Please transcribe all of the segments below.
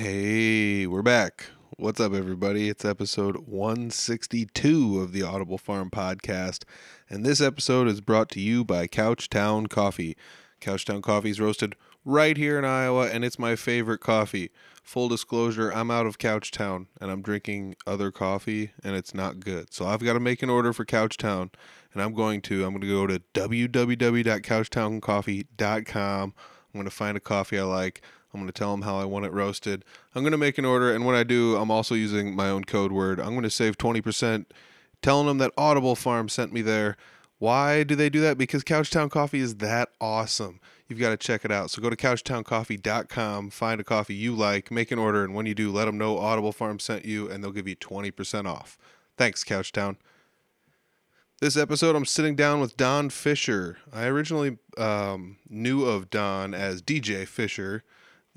Hey, we're back. What's up, everybody? It's episode 162 of the Audible Farm podcast, and this episode is brought to you by Couchtown Coffee. Couchtown Coffee is roasted right here in Iowa, and it's my favorite coffee. Full disclosure, I'm out of Couchtown, and I'm drinking other coffee, and it's not good. So I've got to make an order for Couchtown, and I'm going to. I'm going to go to www.couchtowncoffee.com. I'm going to find a coffee I like. I'm going to tell them how I want it roasted. I'm going to make an order, and when I do, I'm also using my own code word. I'm going to save 20%, telling them that Audible Farm sent me there. Why do they do that? Because Couchtown Coffee is that awesome. You've got to check it out. So go to couchtowncoffee.com, find a coffee you like, make an order, and when you do, let them know Audible Farm sent you, and they'll give you 20% off. Thanks, Couchtown. This episode, I'm sitting down with Don Fisher. I originally um, knew of Don as DJ Fisher,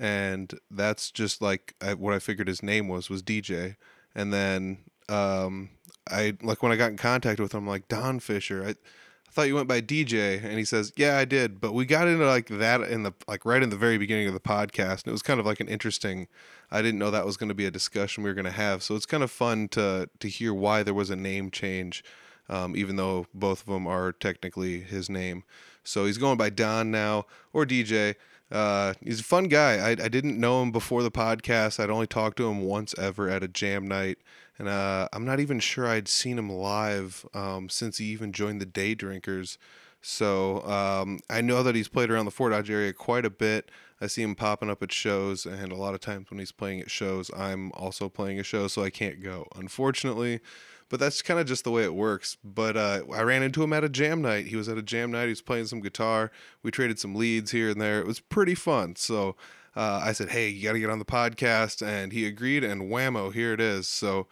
and that's just like I, what I figured his name was was DJ. And then um, I like when I got in contact with him, I'm like Don Fisher. I, I thought you went by DJ, and he says, "Yeah, I did." But we got into like that in the like right in the very beginning of the podcast, and it was kind of like an interesting. I didn't know that was going to be a discussion we were going to have, so it's kind of fun to to hear why there was a name change, um, even though both of them are technically his name. So he's going by Don now or DJ. Uh, he's a fun guy. I, I didn't know him before the podcast. I'd only talked to him once ever at a jam night, and uh, I'm not even sure I'd seen him live um, since he even joined the Day Drinkers. So um, I know that he's played around the Fort Dodge area quite a bit. I see him popping up at shows, and a lot of times when he's playing at shows, I'm also playing a show, so I can't go, unfortunately. But that's kind of just the way it works. But uh, I ran into him at a jam night. He was at a jam night. He was playing some guitar. We traded some leads here and there. It was pretty fun. So uh, I said, "Hey, you got to get on the podcast," and he agreed. And whammo, here it is. So.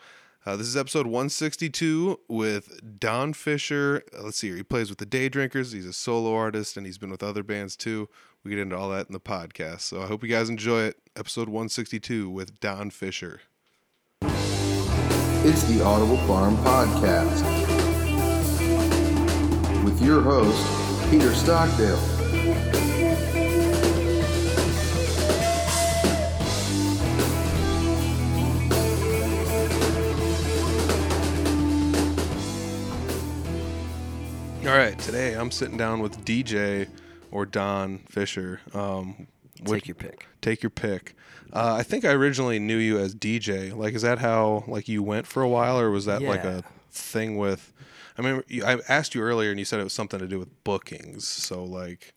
Uh, this is episode 162 with Don Fisher. Uh, let's see here. He plays with the Day Drinkers. He's a solo artist and he's been with other bands too. We get into all that in the podcast. So I hope you guys enjoy it. Episode 162 with Don Fisher. It's the Audible Farm Podcast with your host, Peter Stockdale. All right, today I'm sitting down with DJ or Don Fisher. Um, with- Take your pick. Take your pick. Uh, I think I originally knew you as DJ. Like, is that how like you went for a while, or was that like a thing with? I mean, I asked you earlier, and you said it was something to do with bookings. So, like,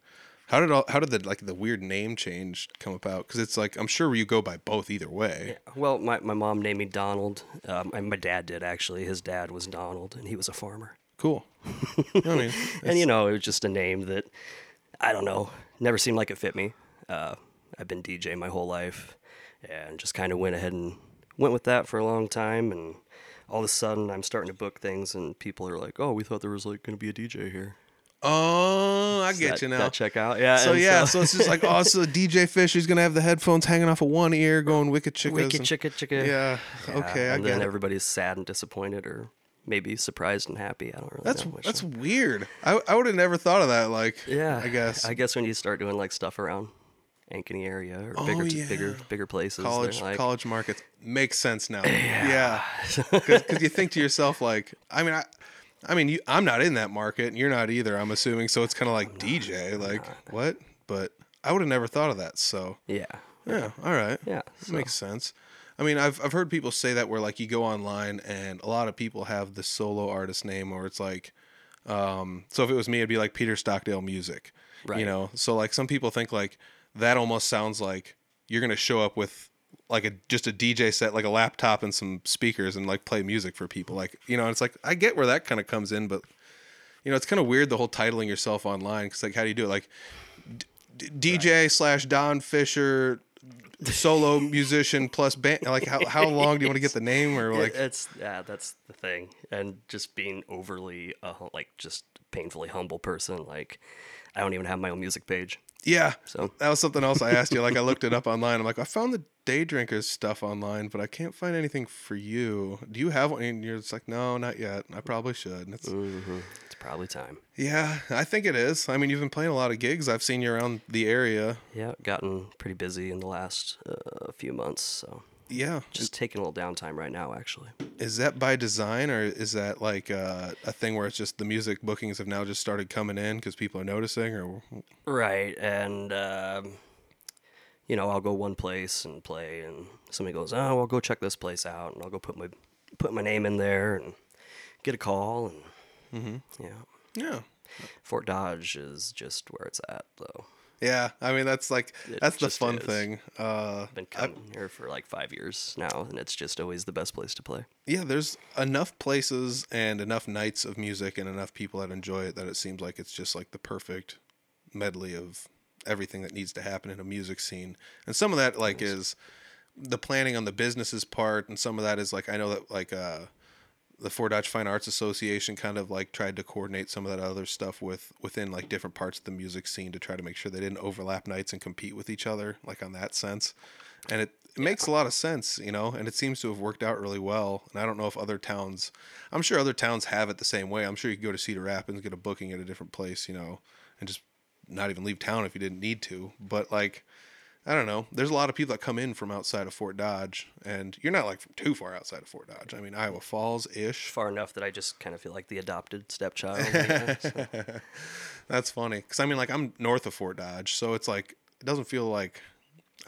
how did all, how did the like the weird name change come about? Because it's like I'm sure you go by both either way. Yeah. Well, my, my mom named me Donald. Um, and my dad did actually. His dad was Donald, and he was a farmer. Cool. I mean, And you know, it was just a name that I don't know, never seemed like it fit me. Uh, I've been DJ my whole life, and just kind of went ahead and went with that for a long time. And all of a sudden, I'm starting to book things, and people are like, "Oh, we thought there was like going to be a DJ here." oh, I get that- you now. That check out, yeah. So yeah, so, it's just like oh, so DJ Fish is gonna have the headphones hanging off of one ear, going wicked chickas. wicked and- chicka chicka. Yeah. Yeah, Okay, I and get then it. everybody's sad and disappointed, or maybe surprised and happy. I don't really That's that's one. weird. I I would have never thought of that. Like yeah. I guess I guess when you start doing like stuff around Ankeny area or Oh, bigger yeah. bigger bigger places, college like, college markets makes sense now. Yeah, because you think to yourself like, I mean, I, I mean, you, I'm not in that market, and you're not either. I'm assuming, so it's kind of like DJ, like what? But I would have never thought of that. So yeah, yeah, all right, yeah. So, makes sense. I mean, I've I've heard people say that where like you go online and a lot of people have the solo artist name, or it's like, um, so if it was me, it'd be like Peter Stockdale Music, you know. So like some people think like that almost sounds like you're gonna show up with like a just a DJ set, like a laptop and some speakers, and like play music for people, like you know. It's like I get where that kind of comes in, but you know, it's kind of weird the whole titling yourself online because like how do you do it? Like d- d- DJ slash Don Fisher solo musician plus band like how, how long do you want to get the name or like it's yeah, that's the thing, and just being overly uh, like just painfully humble person. Like, I don't even have my own music page. Yeah So- that was something else i asked you like i looked it up online i'm like i found the day drinkers stuff online, but I can't find anything for you. Do you have one? And you're just like, no, not yet. I probably should. And It's, hmm It's probably time. yeah, I think it is. I mean, you've been playing a lot of gigs. I've seen you around the area. Yeah, gotten pretty busy in the last uh, few months, so Yeah. just taking a little downtime right now, actually. Is that by design or is that like uh, a thing where it's just the music bookings have now just started coming in because people are noticing or Right, and um, you know, I'll go one place and play, and somebody goes, "Oh, well, go check this place out," and I'll go put my put my name in there and get a call, and Mm-hmm. yeah, yeah. Fort Dodge is just where it's at, though. Yeah, I mean that's like It that's the fun is. thing. Uh, I've been I- coming here for like five years now, and it's just always the best place to play. yeah, there's enough places and enough nights of music and enough people that enjoy it that it seems like it's just like the perfect medley of everything that needs to happen in a music scene. And some of that like is the planning on the businesses part, and some of that is like I know that like uh, the Fort Dodge Fine Arts Association kind of like tried to coordinate some of that other stuff with within like different parts of the music scene to try to make sure they didn't overlap nights and compete with each other like on that sense. And it, it makes a lot of sense, you know, and it seems to have worked out really well. And I don't know if other towns, I'm sure other towns have it the same way. I'm sure you could go to Cedar Rapids, get a booking at a different place, you know, and just not even leave town if you didn't need to. But like, I don't know. There's a lot of people that come in from outside of Fort Dodge, and you're not like too far outside of Fort Dodge. I mean, Iowa Falls ish. Far enough that I just kind of feel like the adopted stepchild. so- That's funny because I mean, like I'm north of Fort Dodge, so it's like it doesn't feel like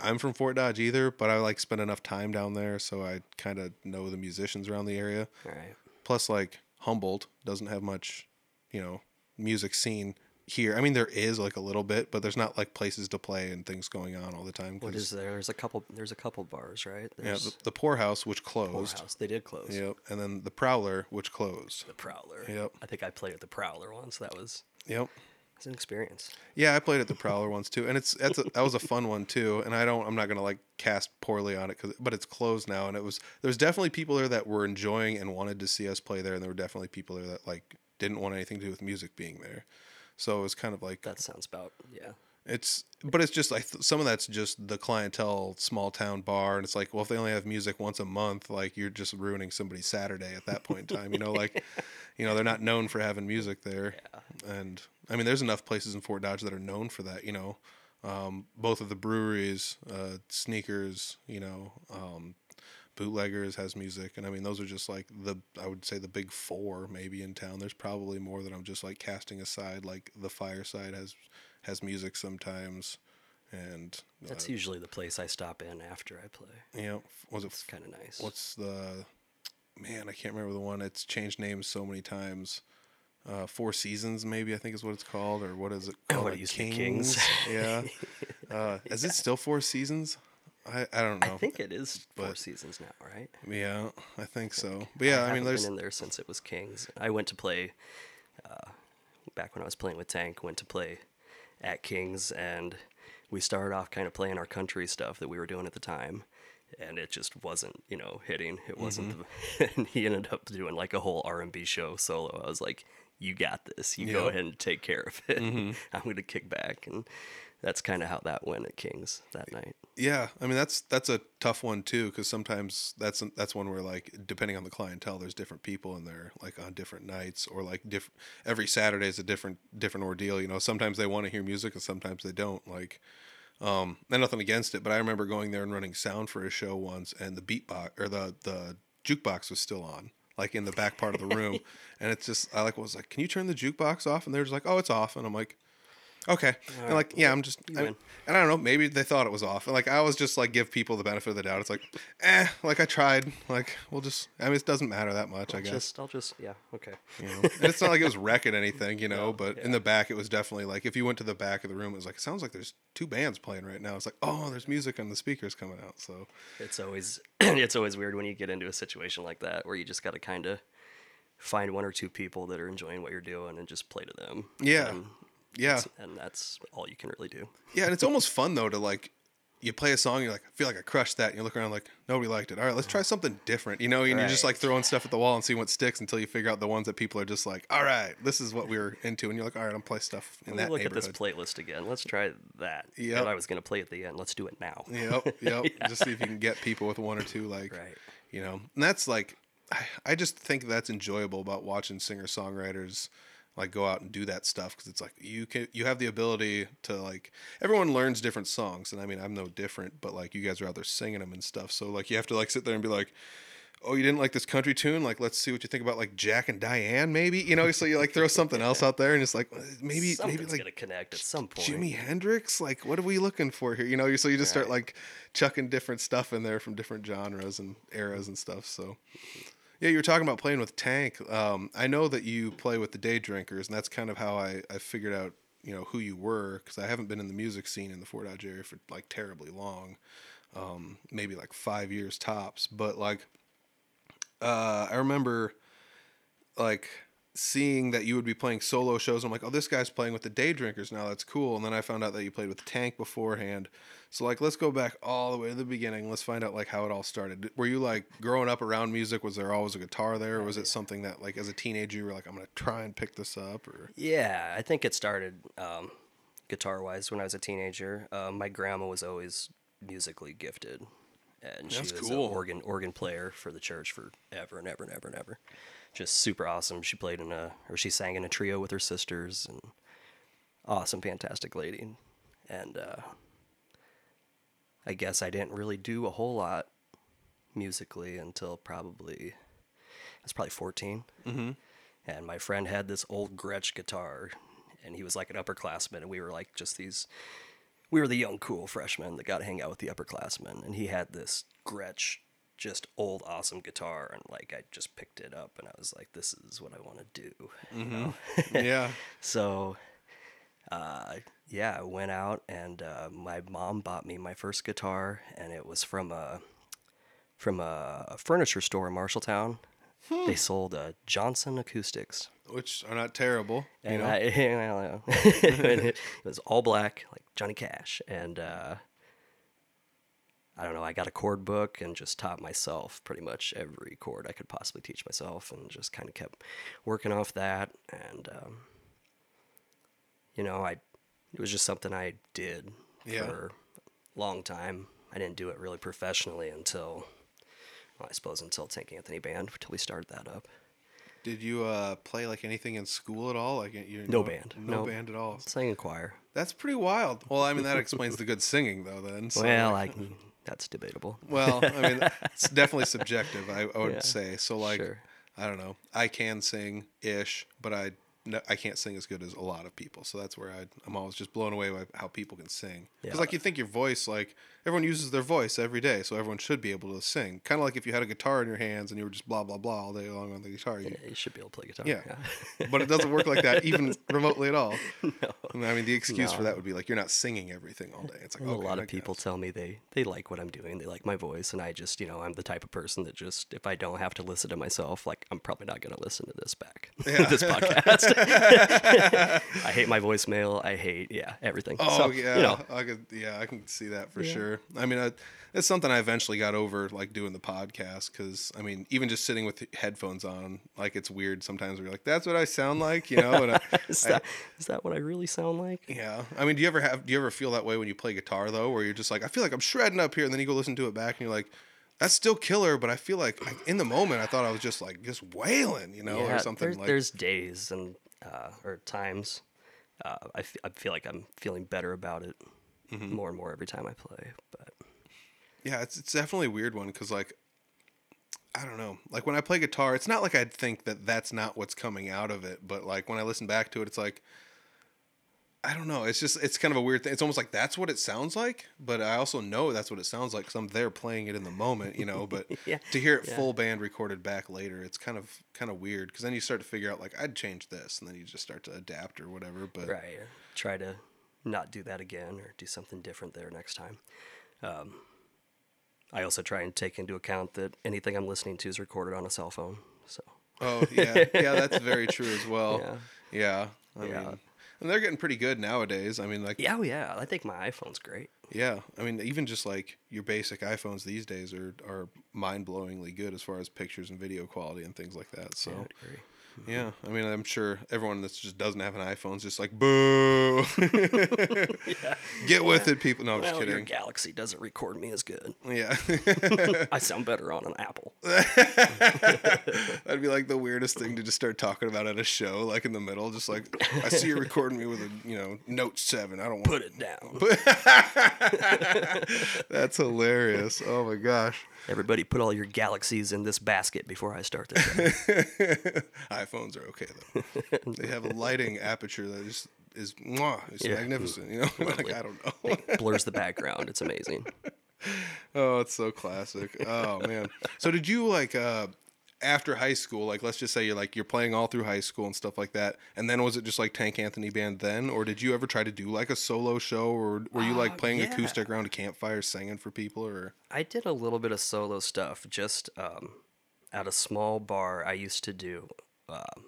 I'm from Fort Dodge either. But I like spend enough time down there, so I kind of know the musicians around the area. Right. Plus, like Humboldt doesn't have much, you know, music scene here. I mean, there is like a little bit, but there's not like places to play and things going on all the time. What is there? There's a couple. There's a couple bars, right? Yeah, the, the Poorhouse, which closed. Poorhouse. They did close. Yep, and then the Prowler, which closed. The Prowler. Yep. I think I played at the Prowler once. That was Yep. it's an experience. Yeah, I played at the Prowler once too, and it's that's a, that was a fun one too. And I don't, I'm not gonna like cast poorly on it, cause, but it's closed now, and it was there's definitely people there that were enjoying and wanted to see us play there, and there were definitely people there that like didn't want anything to do with music being there. So it was kind of like That sounds about yeah. it's, but it's just like some of that's just the clientele, small town bar, and it's like, well, if they only have music once a month, like you're just ruining somebody's Saturday at that point in time. You know, like, you know, they're not known for having music there, and I mean, there's enough places in Fort Dodge that are known for that. You know, um, both of the breweries, uh, sneakers, you know, um, bootleggers has music and i mean those are just like the i would say the big four maybe in town there's probably more that i'm just like casting aside like the fireside has has music sometimes and uh, That's usually the place I stop in after I play. you know was it It's kind of nice. what's the man i can't remember the one it's changed names so many times uh, Four Seasons, maybe I think is what it's called, or what is it called? What Like be Kings. yeah. Uh, is it still Four Seasons? I, I don't know. I think it is four but- seasons now, right? Yeah, I think so. But yeah, I, mean, there's been in there since it was Kings. I went to play uh, back when I was playing with Tank. Went to play at Kings, and we started off kind of playing our country stuff that we were doing at the time, and it just wasn't, you know, hitting. It wasn't. Mm-hmm. The, and he ended up doing like a whole R and B show solo. I was like, "You got this. You go Mm-hmm. ahead and take care of it. I'm going to kick back." And that's kind of how that went at Kings that night. Yeah, I mean that's that's a tough one too because sometimes that's that's one where like depending on the clientele, there's different people in there like on different nights or like diff- every Saturday is a different different ordeal. You know, sometimes they want to hear music and sometimes they don't. Like, um, and nothing against it, but I remember going there and running sound for a show once, and the beatbox or the the jukebox was still on. Like in the back part of the room, and it's just I like was like, can you turn the jukebox off? And they're just like, oh, it's off, and I'm like, Okay. And like, yeah, I'm just, I, and I don't know, maybe they thought it was off. And like, I always just like give people the benefit of the doubt. It's like, eh, like I tried. Like, we'll just, I mean, it doesn't matter that much, I guess. Just, I'll just, yeah, okay. You know? it's not like it was wrecking anything, you know, but in the back, it was definitely like, if you went to the back of the room, it was like, it sounds like there's two bands playing right now. It's like, oh, there's music and the speakers coming out. So, It's always, it's always weird when you get into a situation like that where you just got to kind of find one or two people that are enjoying what you're doing and just play to them. Yeah. And, yeah. and that's all you can really do. Yeah, and it's almost fun though to like you play a song, you're like, I feel like I crushed that. And you look around like, nobody liked it. All right, let's try mm. something different. You know, and you're just like throwing stuff at the wall and see what sticks until you figure out the ones that people are just like, all right, this is what we are into. And you're like, all right, I'm play stuff in Let me that look at this playlist again. Let's try that. Yep. And I was gonna play at the end. Let's do it now. Yep, yep. Just see if you can get people with one or two, like, Right. you know, and that's like, I, I just think that's enjoyable about watching singer songwriters like go out and do that stuff because it's like you can you have the ability to like everyone learns different songs and I mean I'm no different but like you guys are out there singing them and stuff so like you have to like sit there and be like oh you didn't like this country tune like let's see what you think about like Jack and Diane maybe you know so you like throw something else out there and it's like maybe Something's maybe like gonna connect at some point. Jimi Hendrix? Like, what are we looking for here? You know, so you just start like chucking different stuff in there from different genres and eras and stuff. So, yeah, you were talking about playing with Tank. Um, I know that you play with the Day Drinkers, and that's kind of how I, I figured out, you know, who you were because I haven't been in the music scene in the Fort Dodge area for like terribly long, um, maybe like five years tops. But like, uh, I remember like seeing that you would be playing solo shows. I'm like, oh, this guy's playing with the Day Drinkers now. That's cool. And then I found out that you played with Tank beforehand. So like, let's go back all the way to the beginning. Let's find out like how it all started. Were you like growing up around music? Was there always a guitar there, or was it something that like as a teenager you were like, I'm gonna try and pick this up? Or Yeah, I think it started um, guitar wise when I was a teenager. Um, my grandma was always musically gifted, and she That's was cool. an organ organ player for the church for ever and ever and ever and ever. Just super awesome. She played in a or she sang in a trio with her sisters, and awesome, fantastic lady. And uh, I guess I didn't really do a whole lot musically until probably I was probably 14 and my friend had this old Gretsch guitar, and he was like an upperclassman, and we were like just these, we were the young cool freshmen that got to hang out with the upperclassmen, and he had this Gretsch, just old awesome guitar, and like I just picked it up, and I was like, this is what I want to do, you know? yeah, So, uh, yeah, I went out and uh, my mom bought me my first guitar, and it was from a from a furniture store in Marshalltown. Hmm. They sold uh, Johnson Acoustics, which are not terrible. You and know, I, and it, it was all black, like Johnny Cash, and uh, I don't know. I got a chord book and just taught myself pretty much every chord I could possibly teach myself, and just kind of kept working off that. And um, you know, I it was just something I did Yeah. for a long time. I didn't do it really professionally until, well, I suppose until Tank Anthony Band, until we started that up. did you uh, play like anything in school at all? Like you No band. no No. band at all. Sang in choir. That's pretty wild. Well, I mean that explains the good singing though. Then so, well, like- that's debatable. Well, I mean, it's definitely subjective. I, I would Yeah, say. So, like, sure. I don't know. I can sing ish, but I no, I can't sing as good as a lot of people. So that's where I I'm always just blown away by how people can sing. Because Yeah. like you think your voice, like everyone uses their voice every day, so everyone should be able to sing. Kind of like if you had a guitar in your hands and you were just blah blah blah all day long on the guitar. You, Yeah, you should be able to play guitar. yeah. but it doesn't work like that even remotely at all. no. I mean, the excuse for that would be like you're not singing everything all day. It's like okay, a lot I of people guess. tell me they they like what I'm doing. They like my voice, and I just you know I'm the type of person that just if I don't have to listen to myself, like I'm probably not going to listen to this back, this podcast. I hate my voicemail. I hate yeah everything. Oh So, yeah, you know, I could. Yeah, I can see that for Yeah. Sure. I mean, I, it's something I eventually got over, like doing the podcast, because I mean, even just sitting with headphones on, like it's weird sometimes. We're like, "That's what I sound like," you know. And I, is I- that is that what I really sound like? yeah, I mean, do you ever have? Do you ever feel that way when you play guitar though, where you're just like, I feel like I'm shredding up here, and then you go listen to it back, and you're like. That's still killer, but I feel like in the moment I thought I was just like just wailing, you know, or something there's, like. there's days and uh, or times uh, I, f- I feel like I'm feeling better about it Mm-hmm. more and more every time I play. But Yeah, it's it's definitely a weird one because like I don't know, like when I play guitar, it's not like I'd think that that's not what's coming out of it, but like when I listen back to it, it's like I don't know. It's just it's kind of a weird thing. It's almost like that's what it sounds like, but I also know that's what it sounds like because I'm there playing it in the moment, you know. But Yeah, to hear it yeah. full band recorded back later, it's kind of kind of weird because then you start to figure out like I'd change this, and then you just start to adapt or whatever. But right, try to not do that again or do something different there next time. Um, I also try and take into account that anything I'm listening to is recorded on a cell phone. So Oh yeah, yeah, that's very true as well. Yeah. Yeah, I Yeah. mean, and they're getting pretty good nowadays. I mean, like yeah, oh yeah, I think my iPhone's great. Yeah, I mean, even just like your basic iPhones these days are are mind blowingly good as far as pictures and video quality and things like that. So. Agree. Yeah, I mean, I'm sure everyone that just doesn't have an iPhone is just like, boo. Get with it, people. No, I'm Well, just your kidding. Galaxy doesn't record me as good. Yeah. I sound better on an Apple. That'd be like the weirdest thing to just start talking about at a show, like in the middle. Just like, I see you recording me with a, you know, Note 7. I don't want Put it down. That's hilarious. Oh my gosh. Everybody, put all your Galaxies in this basket before I start the iPhones are okay, though. they have a lighting aperture that is, is, mwah, it's Yeah. magnificent. You know, like, I don't know. Blurs the background. It's amazing. Oh, it's so classic. Oh man. So did you like uh after high school, like let's just say you're like you're playing all through high school and stuff like that, and then was it just like Tank Anthony Band then, or did you ever try to do like a solo show, or were you like Uh, playing yeah. acoustic around a campfire singing for people, or I did a little bit of solo stuff just um, at a small bar I used to do um,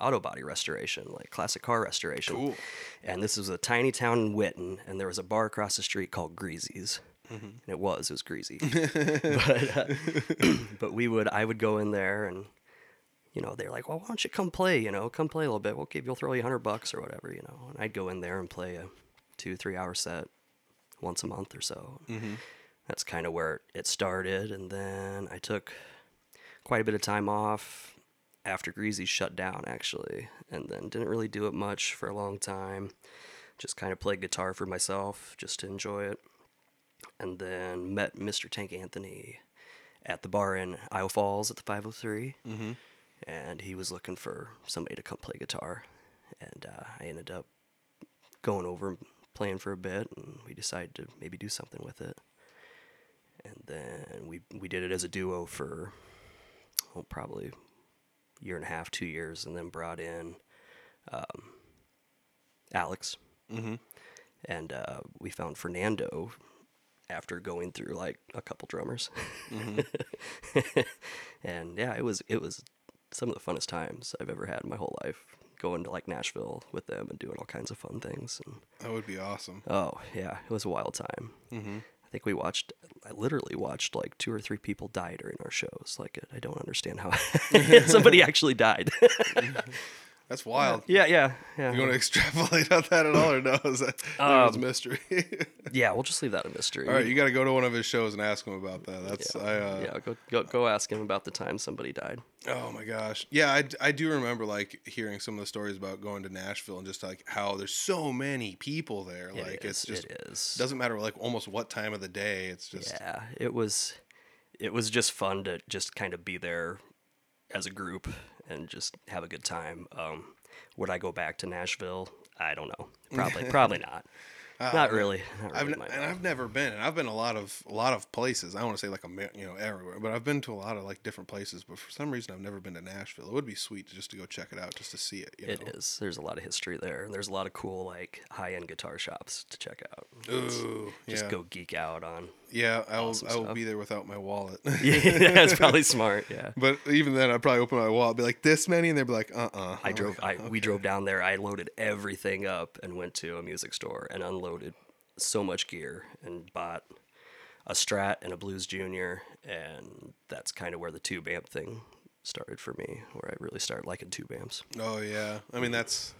auto body restoration, like classic car restoration. Cool. And this was a tiny town in Whitten, and there was a bar across the street called Greasy's. And it was, it was greasy. but, uh, but we would, I would go in there and, you know, they're like, well, why don't you come play, you know, come play a little bit. We'll give, you'll throw you a hundred bucks or whatever, you know. And I'd go in there and play a two, three hour set once a month or so. That's kind of where it started. And then I took quite a bit of time off after Greasy shut down, actually, and then didn't really do it much for a long time. Just kind of played guitar for myself, just to enjoy it. And then met Mr. Tank Anthony at the bar in Iowa Falls at the 503. Mm-hmm. And he was looking for somebody to come play guitar. And uh, I ended up going over and playing for a bit, and we decided to maybe do something with it. And then we we did it as a duo for well, probably a year and a half, two years, and then brought in um, Alex, mm-hmm. and uh, we found Fernando after going through like a couple drummers. and yeah, it was it was some of the funnest times I've ever had in my whole life. Going to like Nashville with them and doing all kinds of fun things. And that would be awesome. oh yeah, it was a wild time. Mm-hmm. I think we watched. I literally watched like two or three people die during our shows. Like I don't understand how somebody actually died. That's wild. yeah, yeah, yeah. You want to extrapolate on that at all, or no? Is that Um, mystery? yeah, we'll just leave that a mystery. all right, you got to go to one of his shows and ask him about that. That's I. Uh, yeah, go, go go ask him about the time somebody died. Oh my gosh. Yeah, I, I do remember like hearing some of the stories about going to Nashville and just like how there's so many people there. It Like is, it's just it is. doesn't matter like almost what time of the day. It's just Yeah, it was it was just fun to just kind of be there as a group and just have a good time. Um, would I go back to Nashville? I don't know. Probably, probably not. not really. Not Uh, I've n- and. I've never been, and I've been a lot of a lot of places. I don't want to say like a you know everywhere, but I've been to a lot of like different places. But for some reason, I've never been to Nashville. It would be sweet just to go check it out, just to see it. You It know? is. There's a lot of history there, there's a lot of cool like high-end guitar shops to check out. Ooh, Just yeah, go geek out on. Yeah. I will. awesome I will be there without my wallet. Yeah, that's probably smart. Yeah. But even then, I'd probably open my wallet, be like this many, and they'd be like, uh, uh I drove. I we drove down there. I loaded everything up and went to a music store and unloaded so much gear and bought a Strat and a Blues Junior, and that's kind of where the tube amp thing started for me, where I really started liking tube amps. Oh yeah, I mean that's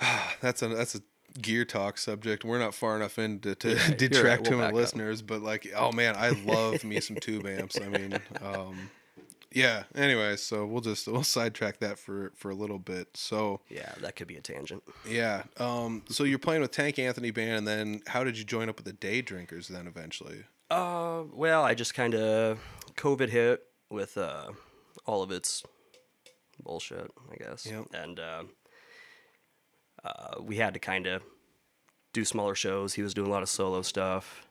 that's a that's a gear talk subject. We're not far enough into to right. detract We'll too back many up. listeners, but like, oh man, I love me some tube amps. I mean, um, yeah. Anyway, so we'll just we'll sidetrack that for for a little bit. So Yeah, that could be a tangent. yeah, um, so you're playing with Tank Anthony Band, and then how did you join up with the Day Drinkers then eventually? Uh, well, I just kind of COVID hit with uh, all of its bullshit, I guess. Yep. And uh, uh, we had to kind of do smaller shows. He was doing a lot of solo stuff.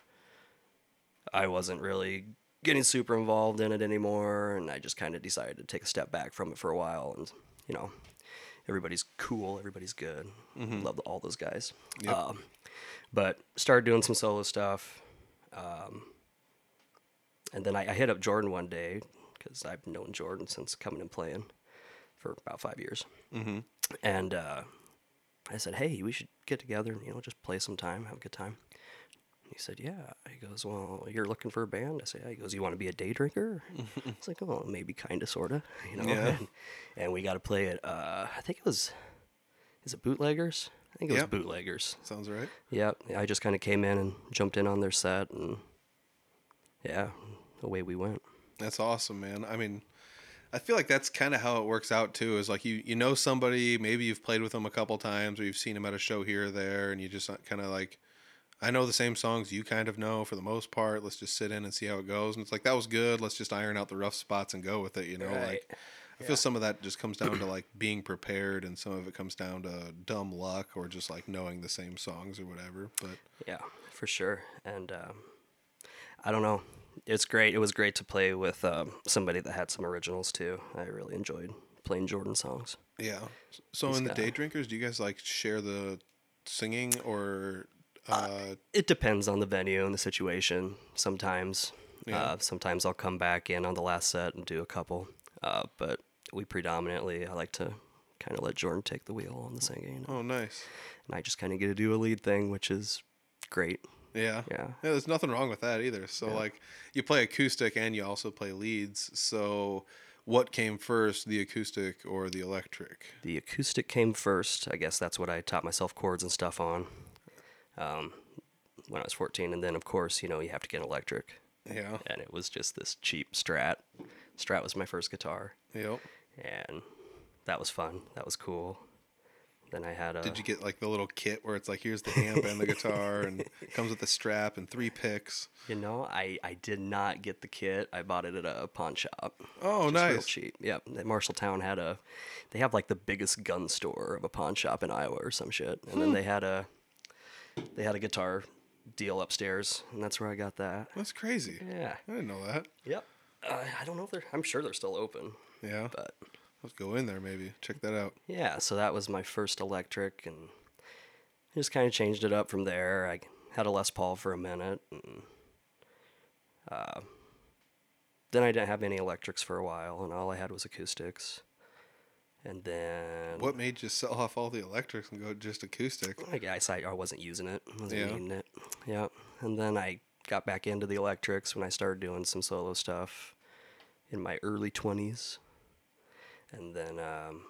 I wasn't really getting super involved in it anymore, and I just kind of decided to take a step back from it for a while. And you know, everybody's cool, everybody's good. Love all those guys. Yep. Um, but started doing some solo stuff. Um, and then I, I hit up Jordan one day because I've known Jordan since coming and playing for about five years. Mm-hmm. And uh, I said, "Hey, we should get together and you know just play some time, have a good time." He said, "Yeah." He goes, "Well, you're looking for a band?" I said, "Yeah." He goes, "You want to be a day drinker?" It's like, "Oh, maybe, kind of, sorta." You know. Yeah. And, and we got to play it. Uh, I think it was. Is it Bootleggers? I think it was Yep. Bootleggers. Sounds right. Yep. I just kind of came in and jumped in on their set, and yeah, away we went. That's awesome, man. I mean, I feel like that's kind of how it works out too. Is like you you know somebody, maybe you've played with them a couple times, or you've seen them at a show here or there, and you just kind of like, I know the same songs you kind of know for the most part. Let's just sit in and see how it goes. And it's like that was good. Let's just iron out the rough spots and go with it. You know, Right. like I feel some of that just comes down to like being prepared, and some of it comes down to dumb luck or just like knowing the same songs or whatever. But Yeah, for sure. And um, I don't know. It's great. It was great to play with um, somebody that had some originals too. I really enjoyed playing Jordan songs. Yeah. So He's in the got- day drinkers, do you guys like share the singing or uh, It depends on the venue and the situation. Sometimes, Yeah. uh, sometimes I'll come back in on the last set and do a couple. Uh, but we predominantly, I like to kind of let Jordan take the wheel on the singing, oh nice. and I just kind of get to do a lead thing, which is great. Yeah. Yeah. there's nothing wrong with that either. So like you play acoustic and you also play leads. So what came first, the acoustic or the electric? The acoustic came first. I guess that's what I taught myself chords and stuff on um, when I was 14. And then, of course, you know, you have to get an electric. Yeah. And it was just this cheap Strat. Strat was my first guitar. Yep. And that was fun. That was cool. Then I had a. Did you get like the little kit where it's like here's the amp and the guitar and comes with the strap and three picks? You know, I, I did not get the kit. I bought it at a pawn shop. Oh, Just real nice. cheap. Yep. Marshalltown had a, they have like the biggest gun store of a pawn shop in Iowa or some shit. And Hmm. then they had a, they had a guitar deal upstairs, and that's where I got that. That's crazy. Yeah. I didn't know that. Yep. Uh, I don't know if they're. I'm sure they're still open, Yeah. but Let's go in there maybe. Check that out. yeah. So that was my first electric, and just kind of changed it up from there. I had a Les Paul for a minute, and uh, then I didn't have any electrics for a while, and all I had was acoustics. And then What made you sell off all the electrics and go just acoustic? I guess I, I wasn't using it. wasn't Yeah. needing it. Yeah. And then I got back into the electrics when I started doing some solo stuff in my early 20s. And then, um,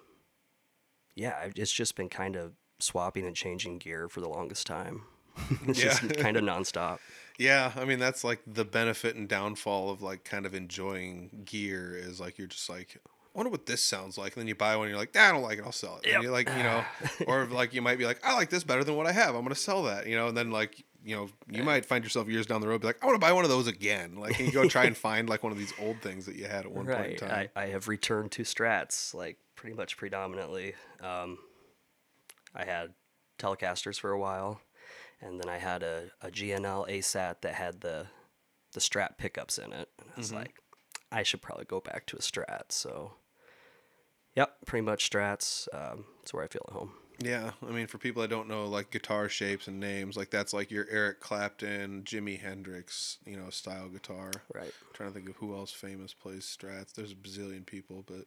yeah, it's just been kind of swapping and changing gear for the longest time. it's Yeah. just kind of nonstop. Yeah, I mean that's like the benefit and downfall of like kind of enjoying gear is like you're just like I wonder what this sounds like, and then you buy one, and you're like, nah, I don't like it, I'll sell it. Yep. And you're like, you know, or like you might be like, I like this better than what I have, I'm gonna sell that, you know, and then like, you know, you might find yourself years down the road be like, I want to buy one of those again, like, you go try and find like one of these old things that you had at one point in time. I, I have returned to Strats, like pretty much predominantly. Um, I had Telecasters for a while, and then I had a, a G&L ASAT that had the the Strat pickups in it. And I was like, I should probably go back to a Strat. So, yep, pretty much Strats. Um, it's where I feel at home. Yeah, I mean, for people that don't know, like guitar shapes and names, like that's like your Eric Clapton, Jimi Hendrix, you know, style guitar. Right. trying to think of who else famous plays Strats. There's a bazillion people, but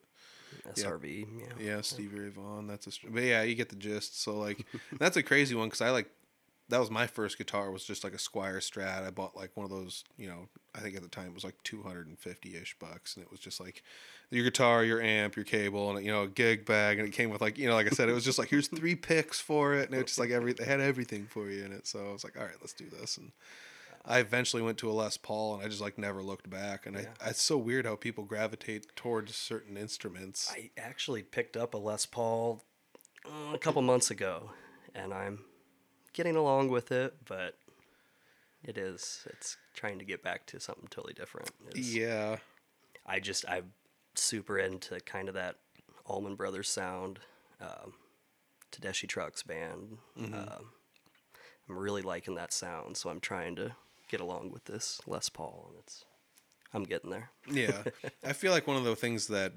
SRV. Yeah. yeah, Stevie Ray Vaughan. That's a, but yeah, you get the gist. So like, that's a crazy one because I like that was my first guitar was just like a Squier Strat. I bought like one of those, you know, I think at the time it was like 250 ish bucks, and it was just like your guitar, your amp, your cable, and you know, a gig bag, and it came with like, you know, like I said, it was just like here's three picks for it, and it's just like every they had everything for you in it. So I was like, all right, let's do this, and I eventually went to a Les Paul, and I just like never looked back. And I, it's so weird how people gravitate towards certain instruments. I actually picked up a Les Paul uh, a couple months ago, and I'm getting along with it, but it is it's trying to get back to something totally different. It's- yeah, I just I'm super into kind of that Allman Brothers sound, um, Tedeschi Trucks band. Um, I'm really liking that sound, so I'm trying to get along with this Les Paul, and it's I'm getting there. yeah. I feel like one of the things that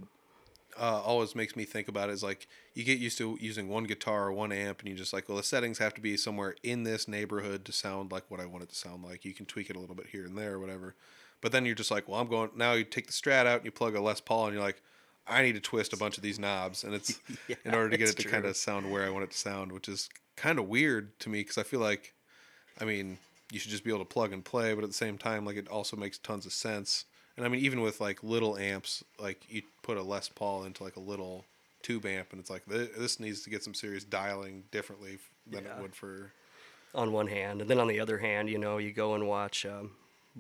uh, always makes me think about it is like you get used to using one guitar or one amp, and you just like, well, the settings have to be somewhere in this neighborhood to sound like what I want it to sound like. You can tweak it a little bit here and there or whatever. But then you're just like, well, I'm going now. You take the Strat out and you plug a Les Paul, and you're like, I need to twist a bunch of these knobs, and it's in order to get it to kind of sound where I want it to sound, which is kind of weird to me because I feel like, I mean, you should just be able to plug and play, but at the same time, like it also makes tons of sense. And I mean, even with like little amps, like you put a Les Paul into like a little tube amp, and it's like th- this needs to get some serious dialing differently than Yeah. it would for. on one hand, and then on the other hand, you know, you go and watch um,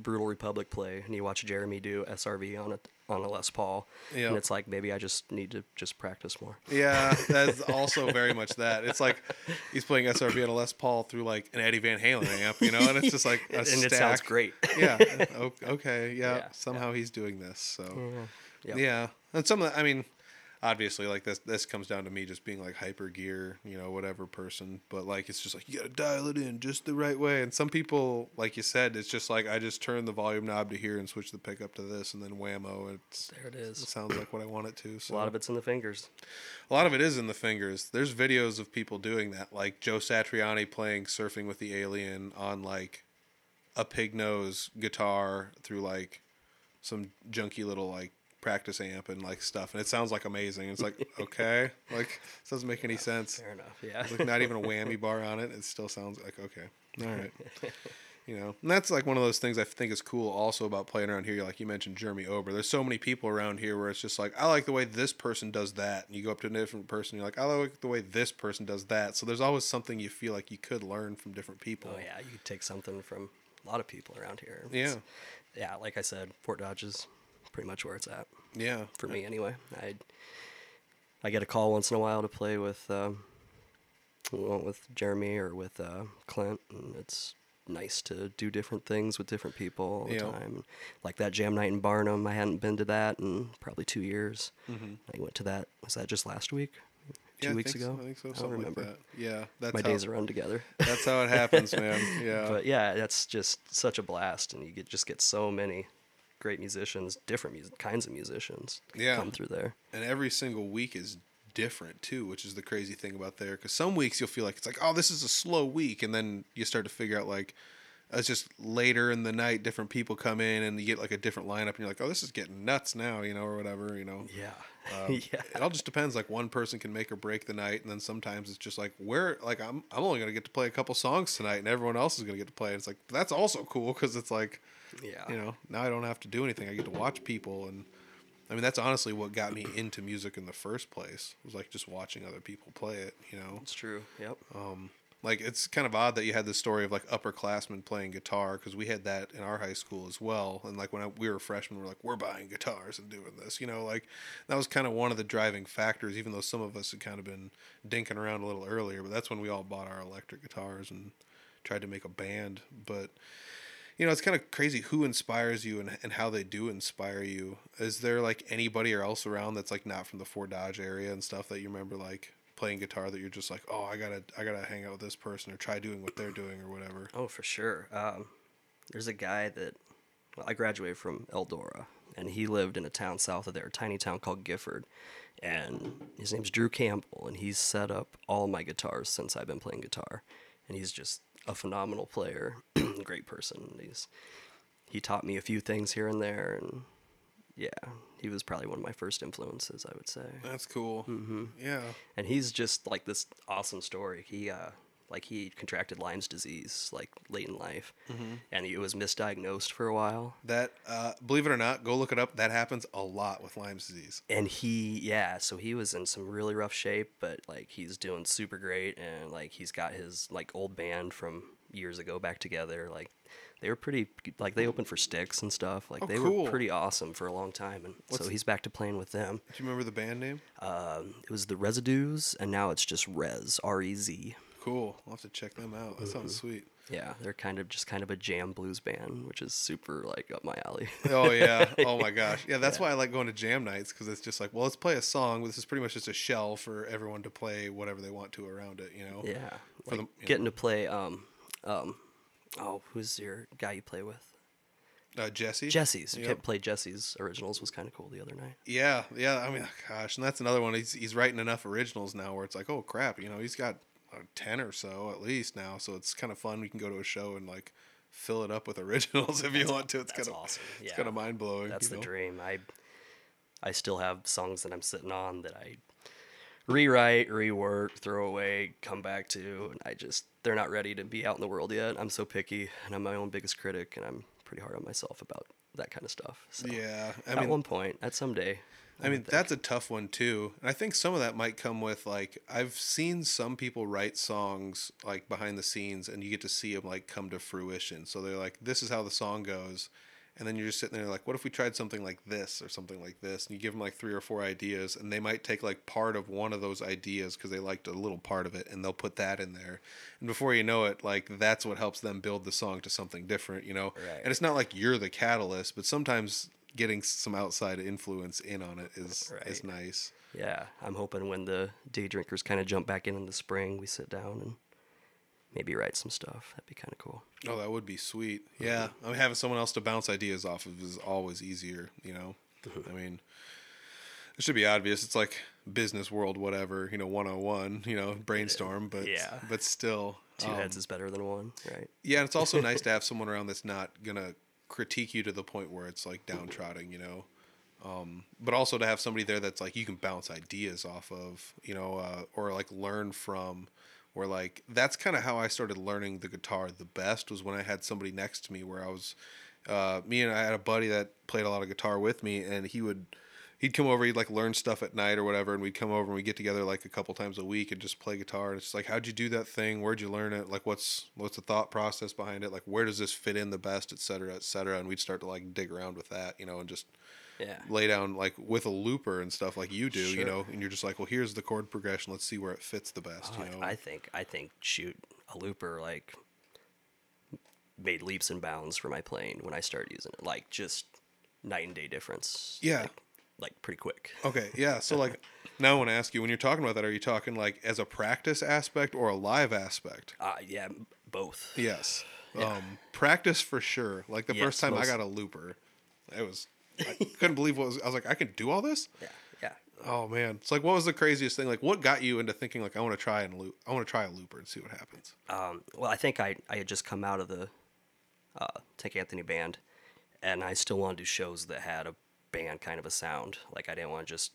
Brutal Republic play, and you watch Jeremy do SRV on a on a Les Paul, Yeah. and it's like maybe I just need to just practice more. Yeah, that's also very much that. It's like he's playing SRV on a Les Paul through like an Eddie Van Halen amp, you know, and it's just like a and stack. it sounds great. yeah. Okay. Yeah. Yeah, Somehow he's doing this. So. Mm-hmm. Yep. Yeah, and some of the, I mean, obviously, like this, this comes down to me just being like hyper gear, you know, whatever person. But like, it's just like you gotta dial it in just the right way. And some people, like you said, it's just like I just turn the volume knob to here and switch the pickup to this, and then whammo, it's There it it is. sounds like what I want it to. So A lot of it's in the fingers. a lot of it is in the fingers. There's videos of people doing that, like Joe Satriani playing "Surfing with the Alien" on like a pig nose guitar through like some junky little like practice amp and like stuff, and it sounds like amazing. It's like okay, like this doesn't make any sense. Fair enough. Yeah. There's like not even a whammy bar on it. It still sounds like okay, all right. You know, and that's like one of those things I think is cool also about playing around here. Like you mentioned, Jeremy Ober. There's so many people around here where it's just like, I like the way this person does that. And you go up to a different person, you're like, I like the way this person does that. So there's always something you feel like you could learn from different people. Oh yeah, you could take something from a lot of people around here. Yeah. Yeah, like I said, Fort Dodge is pretty much where it's at Yeah. for me anyway. I I get a call once in a while to play with um, with Jeremy or with uh, Clint, and it's nice to do different things with different people all the Yeah. time. Like that jam night in Barnum, I hadn't been to that in probably two years. Mm-hmm. I went to that. Was that just last week? Two Yeah, weeks think ago? So. I think so. I don't remember. like that. Yeah. That's My how, days are run together. That's how it happens, man. Yeah. but yeah, that's just such a blast, and you get just get so many great musicians, different mus- kinds of musicians, Yeah. come through there. and every single week is different too, which is the crazy thing about there. Because some weeks you'll feel like it's like, oh, this is a slow week, and then you start to figure out like it's just later in the night, different people come in, and you get like a different lineup, and you're like, oh, this is getting nuts now, you know, or whatever, you know. Yeah, Um, yeah, It all just depends. Like one person can make or break the night, and then sometimes it's just like where like I'm I'm only gonna get to play a couple songs tonight, and everyone else is gonna get to play. And it's like that's also cool because it's like yeah. you know now I don't have to do anything. I get to watch people, and I mean that's honestly what got me into music in the first place. It Was like just watching other people play it. You know, It's true. Yep. um, like it's kind of odd that you had this story of like upperclassmen playing guitar because we had that in our high school as well. And like when I, we were freshmen, we are like, we're buying guitars and doing this. You know, like that was kind of one of the driving factors. Even though some of us had kind of been dinking around a little earlier, but that's when we all bought our electric guitars and tried to make a band. But you know, it's kind of crazy who inspires you and, and how they do inspire you. Is there like anybody or else around that's like not from the Fort Dodge area and stuff that you remember like playing guitar that you're just like, oh, I gotta, I gotta hang out with this person or try doing what they're doing or whatever. Oh, for sure. Um, there's a guy that well, I graduated from Eldora, and he lived in a town south of there, a tiny town called Gifford. And his name's Drew Campbell, and he's set up all my guitars since I've been playing guitar. And he's just a phenomenal player, great person. He's he taught me a few things here and there, and yeah, he was probably one of my first influences, I would say. That's cool. Mm-hmm. Yeah. and he's just like this awesome story. He uh like he contracted Lyme's disease like late in life, and he was misdiagnosed for a while. That, uh, believe it or not, go look it up. That happens a lot with Lyme's disease. And he yeah, so he was in some really rough shape, but like he's doing super great, and like he's got his like old band from years ago back together. Like they were pretty like they opened for Styx and stuff. Like Oh, they cool. were pretty awesome for a long time, and What's- so he's back to playing with them. Do you remember the band name? Um, it was the Residues, and now it's just Rez R E Z. Cool. I'll have to check them out. That sounds sweet. Yeah, they're kind of just kind of a jam blues band, which is super like up my alley. Oh yeah. Oh my gosh. Yeah, that's why I like going to jam nights because it's just like, well, let's play a song. This is pretty much just a shell for everyone to play whatever they want to around it. You know. yeah, For like the- yeah. getting to play. Um, um, oh, who's your guy you play with? Uh, Jesse. Jesse's. You Yep. kept play Jesse's originals was kind of cool the other night. Yeah, yeah. I mean, gosh, and that's another one. He's he's writing enough originals now where it's like, oh crap, you know, he's got Uh, ten or so at least now. So it's kind of fun. We can go to a show and like fill it up with originals if you want to. It's kind of awesome. Yeah. It's kind of mind blowing. That's the dream. I I still have songs that I'm sitting on that I rewrite, rework, throw away, come back to, and I just they're not ready to be out in the world yet. I'm so picky, and I'm my own biggest critic, and I'm pretty hard on myself about that kind of stuff. So Yeah, I at mean, one point, at some day. I mean, that's a tough one too. And I think some of that might come with like I've seen some people write songs like behind the scenes, and you get to see them like come to fruition. So they're like, "This is how the song goes," and then you're just sitting there like, "What if we tried something like this or something like this?" And you give them like three or four ideas, and they might take like part of one of those ideas because they liked a little part of it, and they'll put that in there. And before you know it, like that's what helps them build the song to something different, you know. Right. And it's not like you're the catalyst, but sometimes getting some outside influence in on it is is nice. Yeah, I'm hoping when the day drinkers kind of jump back in in the spring, we sit down and maybe write some stuff. That'd be kind of cool. Oh, that would be sweet. Yeah, I mean, having someone else to bounce ideas off of is always easier. You know, I mean, it should be obvious. It's like business world, whatever. You know, one on one. You know, brainstorm. But Yeah. but still, Two um, heads is better than one, right? Yeah, and it's also nice to have someone around that's not gonna critique you to the point where it's like downtrodden, you know. Um, but also to have somebody there that's like you can bounce ideas off of, you know, uh, or like learn from. Where like that's kind of how I started learning the guitar the best was when I had somebody next to me where I was, uh, me and I had a buddy that played a lot of guitar with me, and he would he'd come over, he'd like learn stuff at night or whatever, and we'd come over and we'd get together like a couple times a week and just play guitar. And it's like, how'd you do that thing? Where'd you learn it? Like, what's what's the thought process behind it? Like, where does this fit in the best, et cetera, et cetera. And we'd start to like dig around with that, you know, and just Yeah. lay down like with a looper and stuff like you do, you know. And you're just like, well, here's the chord progression. Let's see where it fits the best, Oh, you ah, know. I think I think shoot a looper like made leaps and bounds for my playing when I started using it. Like just night and day difference. Yeah. Like, like pretty quick. Okay, yeah. So like, now I want to ask you when you're talking about that, are you talking like as a practice aspect or a live aspect? Uh, yeah, both. Yes. Um, practice for sure. Like the Yes, first time I got a looper, it was I couldn't believe what was. I was like, I can do all this. Yeah, yeah. Oh man, it's like what was the craziest thing? Like what got you into thinking like I want to try and loop? I want to try a looper and see what happens. Um, well, I think I, I had just come out of the uh, Tank Anthony band, and I still wanted to do shows that had a band kind of a sound. Like I didn't want to just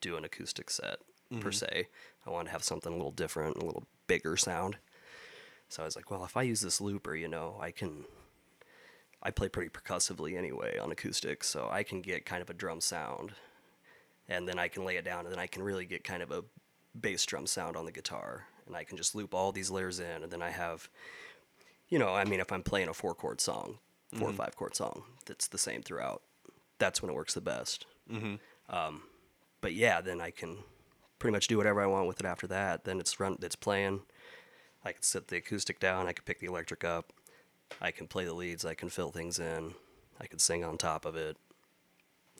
do an acoustic set per mm-hmm. se. I wanted to have something a little different, a little bigger sound. So I was like, well, if I use this looper, you know, I can. I play pretty percussively anyway on acoustic, so I can get kind of a drum sound, and then I can lay it down, and then I can really get kind of a bass drum sound on the guitar, and I can just loop all these layers in, and then I have, you know, I mean, if I'm playing a four chord song, 4 or mm-hmm. five chord song, that's the same throughout. That's when it works the best. Mm-hmm. Um, but yeah, then I can pretty much do whatever I want with it after that. Then it's run, it's playing. I can set the acoustic down. I can pick the electric up. I can play the leads. I can fill things in. I can sing on top of it.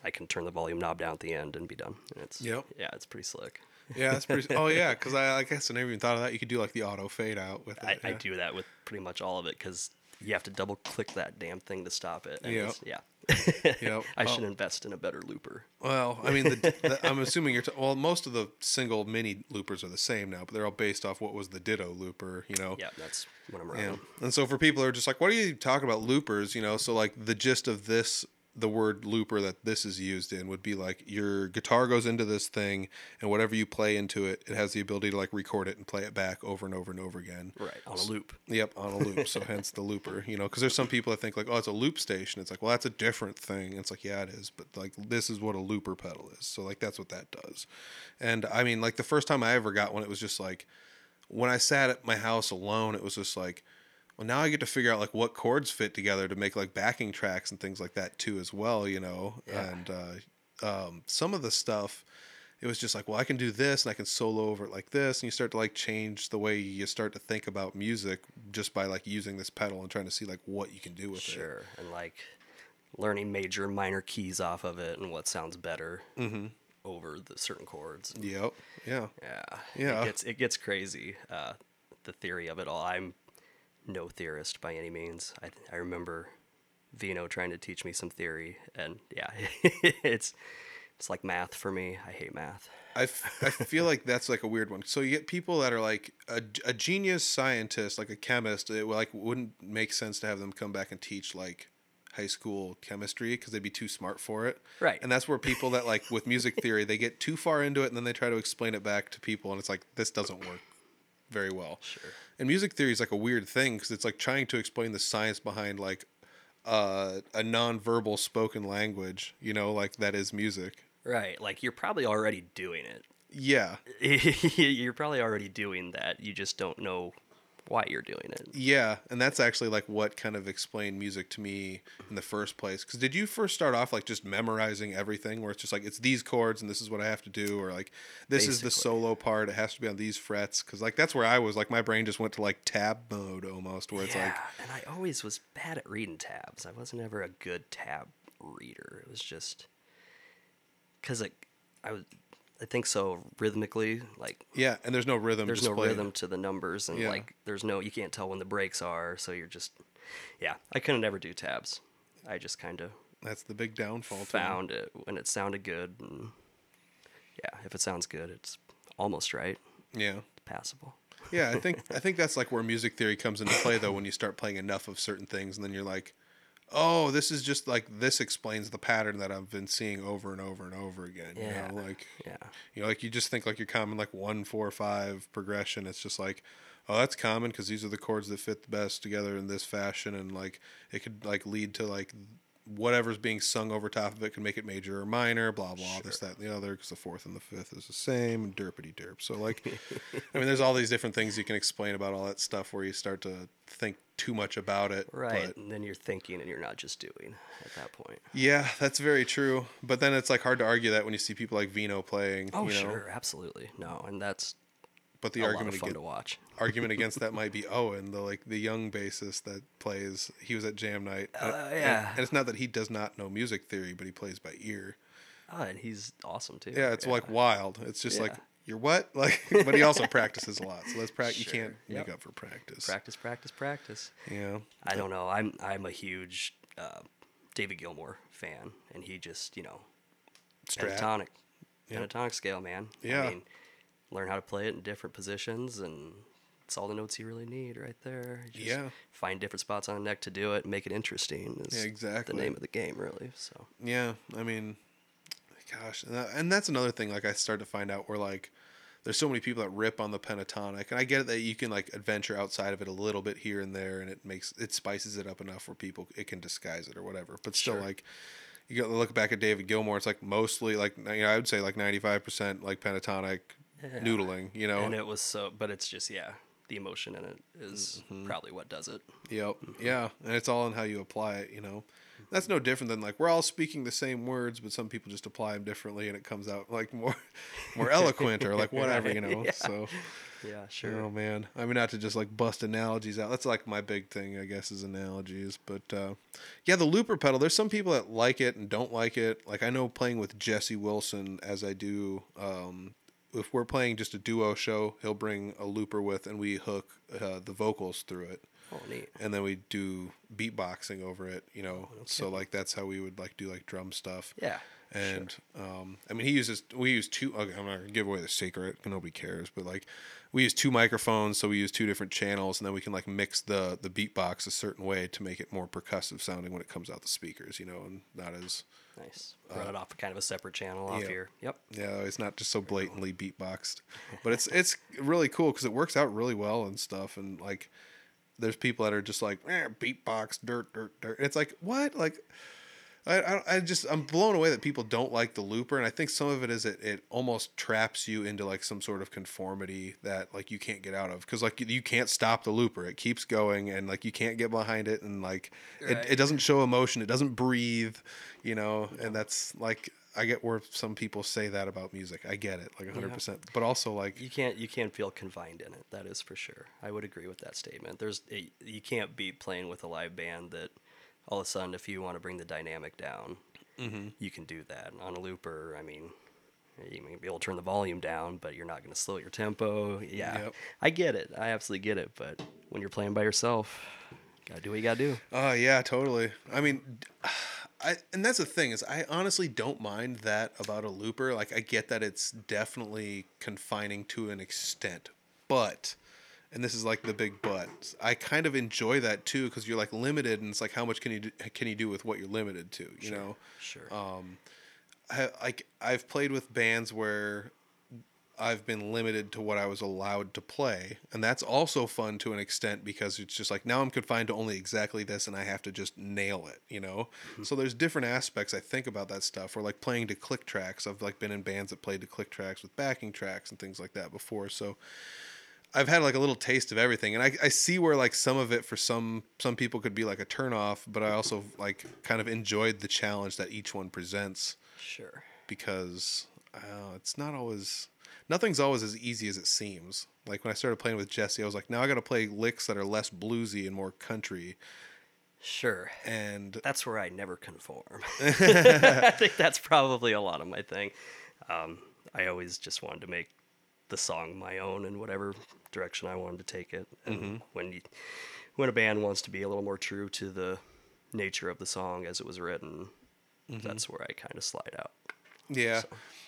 I can turn the volume knob down at the end and be done. And it's Yep. yeah, it's pretty slick. Yeah, that's pretty. oh yeah, because I, I guess I never even thought of that. You could do like the auto fade out with it. I, I do that with pretty much all of it because you have to double click that damn thing to stop it. and Yep. it's- Yeah. Yep. I Oh. should invest in a better looper. Well, I mean, the, the, I'm assuming you're. T- well, most of the single mini loopers are the same now, but they're all based off what was the Ditto looper. You know. Yeah, that's what I'm Yeah. And so for people who are just like, what are you talking about loopers? You know, so like the gist of this, the word looper that this is used in would be like your guitar goes into this thing and whatever you play into it, it has the ability to like record it and play it back over and over and over again. Right, on a loop. Yep, on a loop. So hence the looper, you know, because there's some people that think like, oh, it's a loop station. It's like, well, that's a different thing. And it's like, yeah, it is, but like this is what a looper pedal is. So like that's what that does. And I mean, like the first time I ever got one, it was just like when I sat at my house alone, it was just like, well, now I get to figure out like what chords fit together to make like backing tracks and things like that too as well, you know. Yeah. And uh, um, some of the stuff it was just like, well, I can do this and I can solo over it like this, and you start to like change the way you start to think about music just by like using this pedal and trying to see like what you can do with it. Sure. And like learning major and minor keys off of it and what sounds better over the certain chords. Yep. Yeah. Yeah. Yeah. It gets it gets crazy. Uh, the theory of it all. I'm no theorist by any means. I I remember Vino trying to teach me some theory, and yeah, it's it's like math for me. I hate math. I, f- I feel like that's like a weird one. So you get people that are like a, a genius scientist, like a chemist. It like wouldn't make sense to have them come back and teach like high school chemistry because they'd be too smart for it. Right. And that's where people that like with music theory, they get too far into it and then they try to explain it back to people, and it's like this doesn't work very well. Sure. And music theory is like a weird thing because it's like trying to explain the science behind like uh, a non-verbal spoken language. You know, like that is music. Right. Like you're probably already doing it. Yeah. you're probably already doing that. You just don't know why you're doing it. Yeah, and that's actually like what kind of explained music to me in the first place. Because did you first start off like just memorizing everything, where it's just like it's these chords and this is what I have to do, or like this is the solo part, it has to be on these frets? Because like that's where I was. Like my brain just went to like tab mode almost, where it's yeah, like and I always was bad at reading tabs. I wasn't ever a good tab reader. It was just because like I was, I think so rhythmically. Like yeah, and there's no rhythm. there's no rhythm to the numbers, and Yeah. like there's no you can't tell when the breaks are. So you're just yeah. I couldn't ever do tabs. I just kind of That's the big downfall. found it when it sounded good, and yeah, if it sounds good, it's almost right, Yeah. passable. Yeah, I think I think that's like where music theory comes into play though when you start playing enough of certain things and then you're like, "Oh, this is just like this explains the pattern that I've been seeing over and over and over again." Yeah. You know, like Yeah. you know, like you just think like you're common like one four five progression. It's just like, "Oh, that's common because these are the chords that fit the best together in this fashion and like it could like lead to like whatever's being sung over top of it can make it major or minor, blah blah, this, that, and the other, because the fourth and the fifth is the same, and derpity derp. So like, I mean, there's all these different things you can explain about all that stuff where you start to think too much about it. Right, and then you're thinking, and you're not just doing at that point. yeah, that's very true. But then it's like hard to argue that when you see people like Vino playing. Oh, you know? sure, absolutely. No, and that's But the argument fun against to watch. Argument against that might be Owen, the like the young bassist that plays. He was at Jam Night. Uh, and- yeah. and it's not that he does not know music theory, but he plays by ear. Oh, and he's awesome too. Yeah, it's like wild. It's just like Yeah. you're what? Like, but he also practices a lot. So let's practice. You Sure. can't make up for practice. practice, practice, practice. Yeah. I don't know. I'm I'm a huge uh, David Gilmour fan, and he just you know Strat. pentatonic, Yeah. pentatonic scale, man. Yeah. I mean, learn how to play it in different positions, and it's all the notes you really need right there. You just Yeah. Find different spots on the neck to do it, and make it interesting. Is Yeah, exactly. The name of the game, really. So Yeah. I mean, gosh, and, that, and that's another thing. Like I start to find out where like there's so many people that rip on the pentatonic, and I get it that you can like adventure outside of it a little bit here and there, and it makes it spices it up enough where people it can disguise it or whatever. But still, Sure. like you got to look back at David Gilmour. It's like mostly like you know I would say like 95 percent like pentatonic noodling. You know, and it was so, but it's just yeah, the emotion in it is Mm-hmm. probably what does it. Yep. Yeah, and it's all in how you apply it. You know, that's no different than like we're all speaking the same words, but some people just apply them differently, and it comes out like more, more eloquent or like whatever. You know. Yeah. So, Yeah, sure. oh man, I mean not to just like bust analogies out. That's like my big thing, I guess, is analogies. But uh, yeah, the looper pedal. There's some people that like it and don't like it. Like I know playing with Jesse Wilson as I do. Um, if we're playing just a duo show, he'll bring a looper with, and we hook uh, the vocals through it Oh, neat. and then we do beatboxing over it you know so like that's how we would like do like drum stuff Yeah. and um i mean he uses we use two okay, i'm not gonna give away the secret nobody cares but like we use two microphones so we use two different channels and then we can like mix the the beatbox a certain way to make it more percussive sounding when it comes out the speakers you know and not as Nice. Run it off kind of a separate channel off Uh, yeah. here. Yep. yeah it's not just so blatantly beatboxed but it's it's really cool because it works out really well and stuff and like there's people that are just like eh, beatbox dirt dirt dirt it's like what like I, I, I just I'm blown away that people don't like the looper and I think some of it is it, it almost traps you into like some sort of conformity that like you can't get out of because like you, you can't stop the looper it keeps going and like you can't get behind it and like it, Right. it doesn't show emotion it doesn't breathe you know and that's like I get where some people say that about music I get it like 100% but also like You can't you can't feel confined in it. That is for sure. I would agree with that statement. There's a, you can't be playing with a live band that all of a sudden if you want to bring the dynamic down, Mm-hmm. you can do that on a looper. I mean, you may be able to turn the volume down, but you're not going to slow your tempo. Yeah, Yep. I get it. I absolutely get it. But when you're playing by yourself, gotta do what you gotta do. Oh yeah, totally. I mean, I and that's the thing is I honestly don't mind that about a looper. Like I get that it's definitely confining to an extent, but and this is like the big but. I kind of enjoy that too because you're like limited, and it's like how much can you do, can you do with what you're limited to? You know, Sure. Um, I, like I've played with bands where I've been limited to what I was allowed to play, and that's also fun to an extent because it's just like now I'm confined to only exactly this, and I have to just nail it, you know. Mm-hmm. So there's different aspects I think about that stuff, or like playing to click tracks. I've like been in bands that played to click tracks with backing tracks and things like that before, so. I've had like a little taste of everything, and I, I see where like some of it for some some people could be like a turnoff, but I also like kind of enjoyed the challenge that each one presents sure. because uh, it's not always nothing's always as easy as it seems. Like when I started playing with Jesse, I was like, now I got to play licks that are less bluesy and more country. Sure. And That's where I never conform. I think that's probably a lot of my thing. Um, I always just wanted to make the song my own in whatever direction I wanted to take it. And when you, when a band wants to be a little more true to the nature of the song as it was written, that's where I kind of slide out. yeah,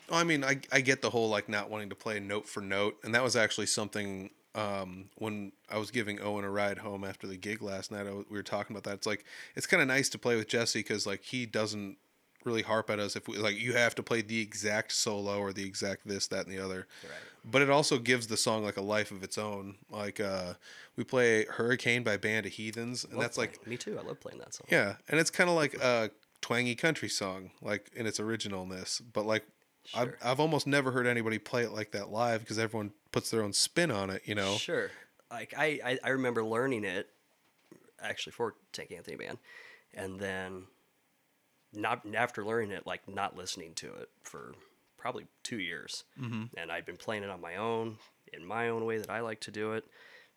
Well, I mean, I I get the whole like not wanting to play note for note, and that was actually something. Um, when I was giving Owen a ride home after the gig last night, w we were talking about that. It's like it's kind of nice to play with Jesse because like he doesn't really harp at us if we like you have to play the exact solo or the exact this that and the other Right. But it also gives the song like a life of its own like uh we play hurricane by band of heathens and Love that's like me too. I love playing that song. yeah and it's kind of like a twangy country song like in its originalness but like I've, I've almost never heard anybody play it like that live because everyone puts their own spin on it you know Sure. Like I, I, I remember learning it actually for Tank Anthony Band, and then not after learning it, like not listening to it for probably two years, mm-hmm. and I'd been playing it on my own in my own way that I like to do it,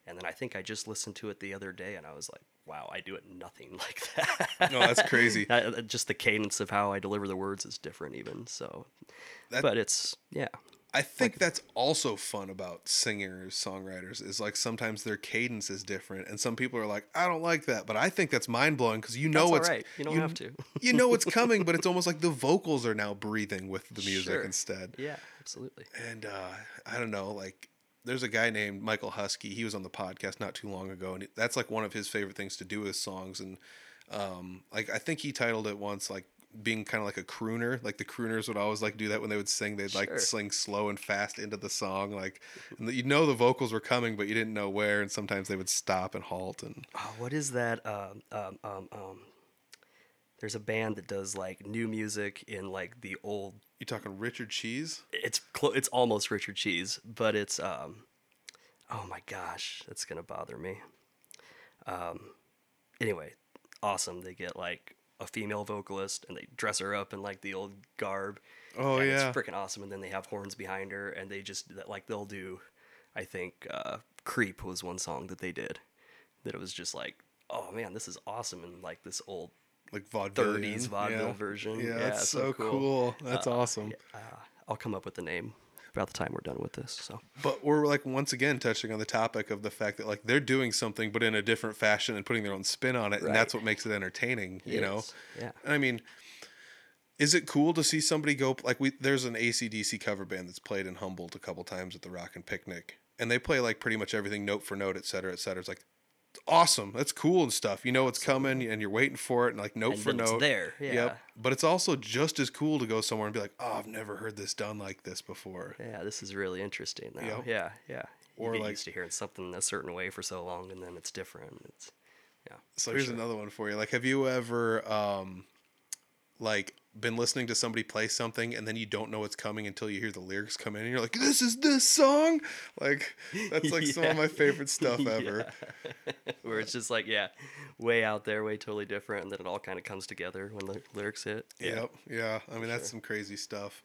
and then I think I just listened to it the other day, and I was like, wow, I do it nothing like that. no that's crazy uh, just the cadence of how I deliver the words is different, even so. That- but it's yeah, I think that's also fun about singers, songwriters, is like sometimes their cadence is different, and some people are like, "I don't like that," but I think that's mind blowing because you know it's right. You don't have to. you know it's coming, but it's almost like the vocals are now breathing with the music Sure. instead. yeah, absolutely. And uh, I don't know, like there's a guy named Michael Husky. He was on the podcast not too long ago, and that's like one of his favorite things to do with songs. And um, like I think he titled it once like being kind of like a crooner. Like the crooners would always like do that when they would sing. They'd like Sure. sing slow and fast into the song, like and you know the vocals were coming, but you didn't know where. And sometimes they would stop and halt. And Oh, what is that? Um, um, um, um, there's a band that does like new music in like the old. you talking Richard Cheese? It's clo- it's almost Richard Cheese, but it's um. Oh my gosh, that's gonna bother me. Um, anyway, awesome. They get like a female vocalist and they dress her up in like the old garb. Oh and yeah, it's freaking awesome. And then they have horns behind her, and they just like they'll do. I think uh, "Creep" was one song that they did. That it was just like, oh man, this is awesome, and like this old like vaudeville. 30s vaudeville version. Yeah, Yeah, that's so cool. cool. That's awesome. Uh, I'll come up with the name about the time we're done with this. So But we're like once again touching on the topic of the fact that like they're doing something but in a different fashion and putting their own spin on it, and that's what makes it entertaining. You know, yeah. I mean, is it cool to see somebody go like we? There's an ACDC cover band that's played in Humboldt a couple times at the Rock and Picnic, and they play like pretty much everything note for note, et cetera, et cetera. It's like awesome. That's cool and stuff. You know it's coming, and you're waiting for it, and like note And for note. there, yeah. Yep. But it's also just as cool to go somewhere and be like, oh, I've never heard this done like this before. yeah, this is really interesting. Now. Yep. Yeah, yeah. You Or get like- used to hearing something a certain way for so long, and then it's different. It's yeah. So here's sure. another one for you. Like, have you ever, um, like, been listening to somebody play something and then you don't know what's coming until you hear the lyrics come in and you're like, "This is this song." Like, that's like some of my favorite stuff ever. Where it's just like yeah, way out there, way totally different, and then it all kind of comes together when the lyrics hit. Yeah. Yep. Yeah. I mean, that's some crazy stuff.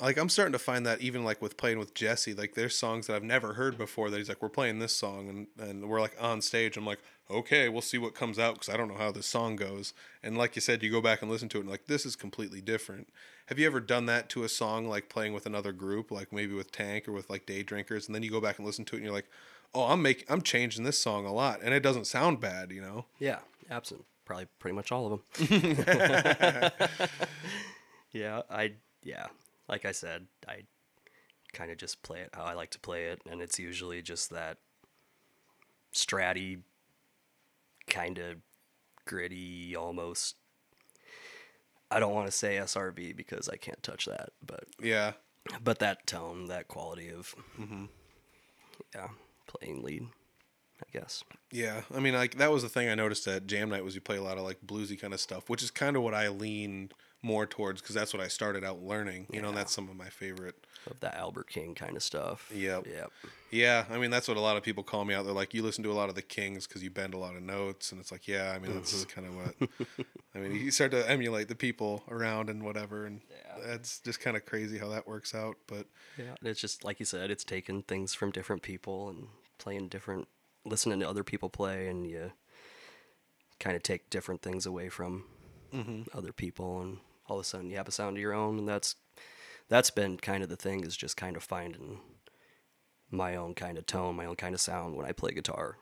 like, I'm starting to find that even like with playing with Jesse, like there's songs that I've never heard before that he's like, we're playing this song and, and we're like on stage. I'm like, okay, we'll see what comes out because I don't know how this song goes. And like you said, you go back and listen to it and like, this is completely different. Have you ever done that to a song, like playing with another group, like maybe with Tank or with like Day Drinkers, and then you go back and listen to it and you're like, oh, I'm making, I'm changing this song a lot, and it doesn't sound bad, you know? Yeah, absent. Probably pretty much all of them. yeah, I yeah, like I said, I kind of just play it how I like to play it, and it's usually just that stratty, kind of gritty, almost. I don't want to say SRV because I can't touch that, but Yeah. but that tone, that quality of, Mm-hmm. yeah, playing lead, I guess. Yeah, I mean, like that was the thing I noticed at Jam Night was you play a lot of like bluesy kind of stuff, which is kind of what I lean more towards because that's what I started out learning. You know, that's some of my favorite. Of that Albert King kind of stuff. Yep. Yep. Yeah, I mean that's what a lot of people call me out. They're like, you listen to a lot of the Kings because you bend a lot of notes, and it's like, yeah, I mean that's mm-hmm. kind of what. I mean, you start to emulate the people around and whatever, and Yeah. that's just kind of crazy how that works out. But Yeah. It's just like you said, it's taking things from different people and playing different, listening to other people play, and you kind of take different things away from mm-hmm. other people, and all of a sudden you have a sound of your own, and that's that's been kind of the thing is just kind of finding my own kind of tone, my own kind of sound when I play guitar.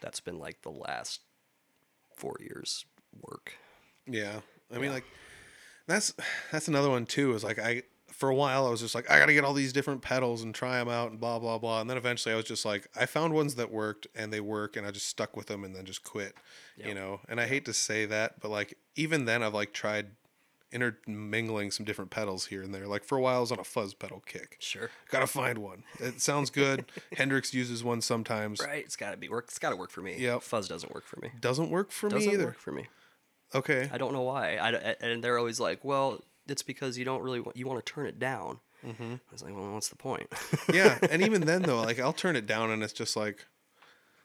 That's been like the last four years work. Yeah. I mean like that's that's another one too is like I for a while I was just like I got to get all these different pedals and try them out and blah blah blah and then eventually I was just like I found ones that worked and they work and I just stuck with them and then just quit. You know. And I hate to say that but like even then I've like tried intermingling some different pedals here and there. Like for a while I was on a fuzz pedal kick. Sure. Got to find one. It sounds good. Hendrix uses one sometimes. Right. It's got to be work. It's got to work for me. Yeah, Fuzz doesn't work for me. Doesn't work for Doesn't me either. work for me. Okay. I don't know why. I, I- and they're always like, well, it's because you don't really want, you want to turn it down. Mm-hmm. I was like, well, what's the point? yeah, and even then though, like I'll turn it down and it's just like,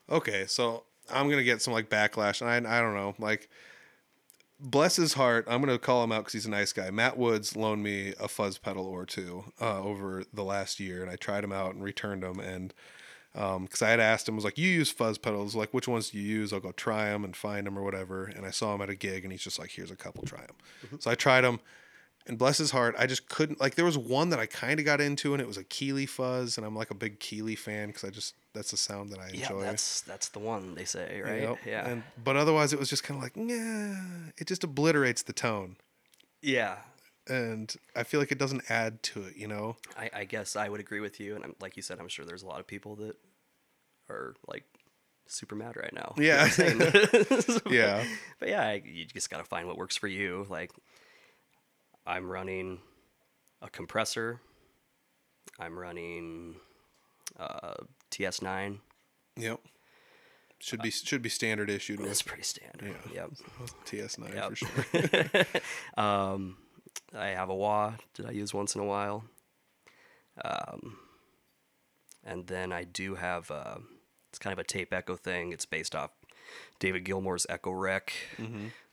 okay, so I'm gonna get some like backlash, and I I don't know, like, bless his heart, I'm gonna call him out because he's a nice guy. Matt Woods loaned me a fuzz pedal or two uh, over the last year, and I tried them out and returned them, and because I had asked him, I was like, you use fuzz pedals, like which ones do you use? I'll go try them and find them or whatever. And I saw him at a gig, and he's just like, here's a couple, try them. So I tried them. And bless his heart, I just couldn't like. There was one that I kind of got into, and it was a Keeley fuzz, and I'm like a big Keeley fan because I just that's the sound that I yeah, enjoy. that's that's the one they say, you right? know? Yeah. And but otherwise, it was just kind of like, yeah, it just obliterates the tone, yeah. and I feel like it doesn't add to it. You know? I, I guess I would agree with you. And I'm, like you said, I'm sure there's a lot of people that are like super mad right now. you know Yeah. Yeah. But yeah, I, you just got to find what works for you. Like, I'm running a compressor. I'm running uh, TS9. Yep. Should be should be standard issued That's pretty standard. Yeah. Yep. TS9 Yep. for sure. um, I have a wah that I use once in a while. Um, and then I do have uh, it's kind of a tape echo thing. It's based off David Gilmour's Echorec.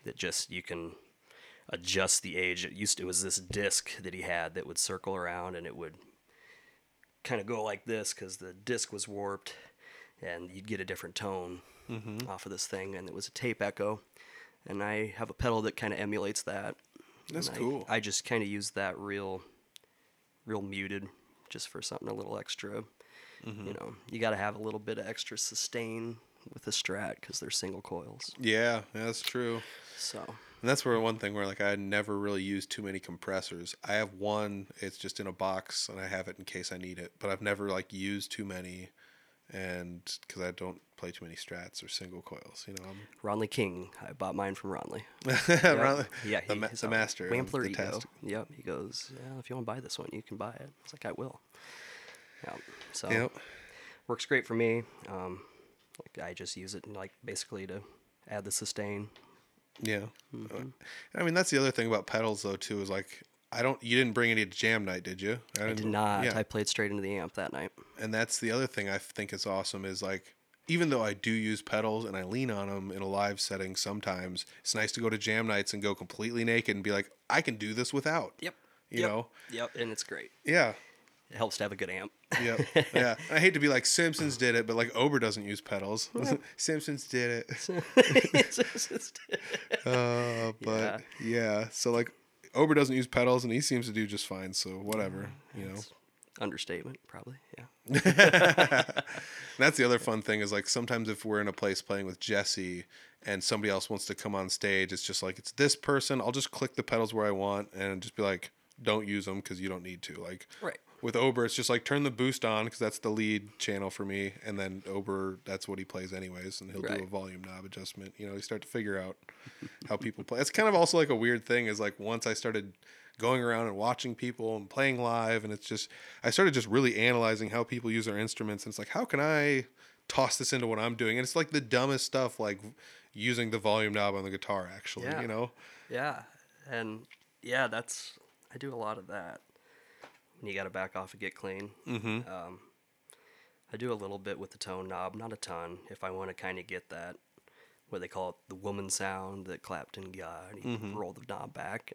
That just you can adjust the age. It used to it was this disc that he had that would circle around and it would kind of go like this because the disc was warped, and you'd get a different tone off of this thing. And it was a tape echo, and I have a pedal that kind of emulates that. That's I- cool. I, just kind of use that real, real muted, just for something a little extra. Mm-hmm. You know, you got to have a little bit of extra sustain with a Strat because they're single coils. yeah, that's true. So And that's where one thing where like I never really used too many compressors. I have one, it's just in a box and I have it in case I need it, but I've never like used too many and cuz I don't play too many strats or single coils, you know. I'm Ronley King, I bought mine from Ronley. Rather- Yeah, the, ma- he's the a master. Wampler the ego. test. Yep. He goes, yeah, if you want to buy this one, you can buy it. I was like, I will. Yeah. So Yep. works great for me. Um, like I just use it like basically to add the sustain. Yeah. Mm-hmm. I mean, that's the other thing about pedals though too is like I don't you didn't bring any to jam night, did you? I did didn't- not. Yeah. I played straight into the amp that night. and that's the other thing I think is awesome is like even though I do use pedals and I lean on them in a live setting sometimes, it's nice to go to jam nights and go completely naked and be like, I can do this without. Yep. You Yep. know? Yep. And it's great. Yeah. It helps to have a good amp. Yeah. yeah. I hate to be like Simpsons did it, but like Ober doesn't use pedals. Simpsons did it. Uh, but yeah. So like Ober doesn't use pedals and he seems to do just fine. So whatever, you know. Understatement, probably. Yeah. That's the other fun thing is like sometimes if we're in a place playing with Jesse and somebody else wants to come on stage, it's just like it's this person. I'll just click the pedals where I want and just be like, don't use them because you don't need to. Like, Right. With Ober, it's just like turn the boost on because that's the lead channel for me, and then Ober, that's what he plays anyways, and he'll do a volume knob adjustment. You know, you start to figure out how people play. It's kind of also like a weird thing. Is like once I started going around and watching people and playing live, and it's just I started just really analyzing how people use their instruments, and it's like how can I toss this into what I'm doing? And it's like the dumbest stuff, like using the volume knob on the guitar. Actually, Yeah. you know. Yeah, and yeah, that's I do a lot of that. You got to back off and get clean. Mm-hmm. Um, I do a little bit with the tone knob, not a ton. If I want to kind of get that, what they call it, the woman sound that Clapton got, you roll the knob back.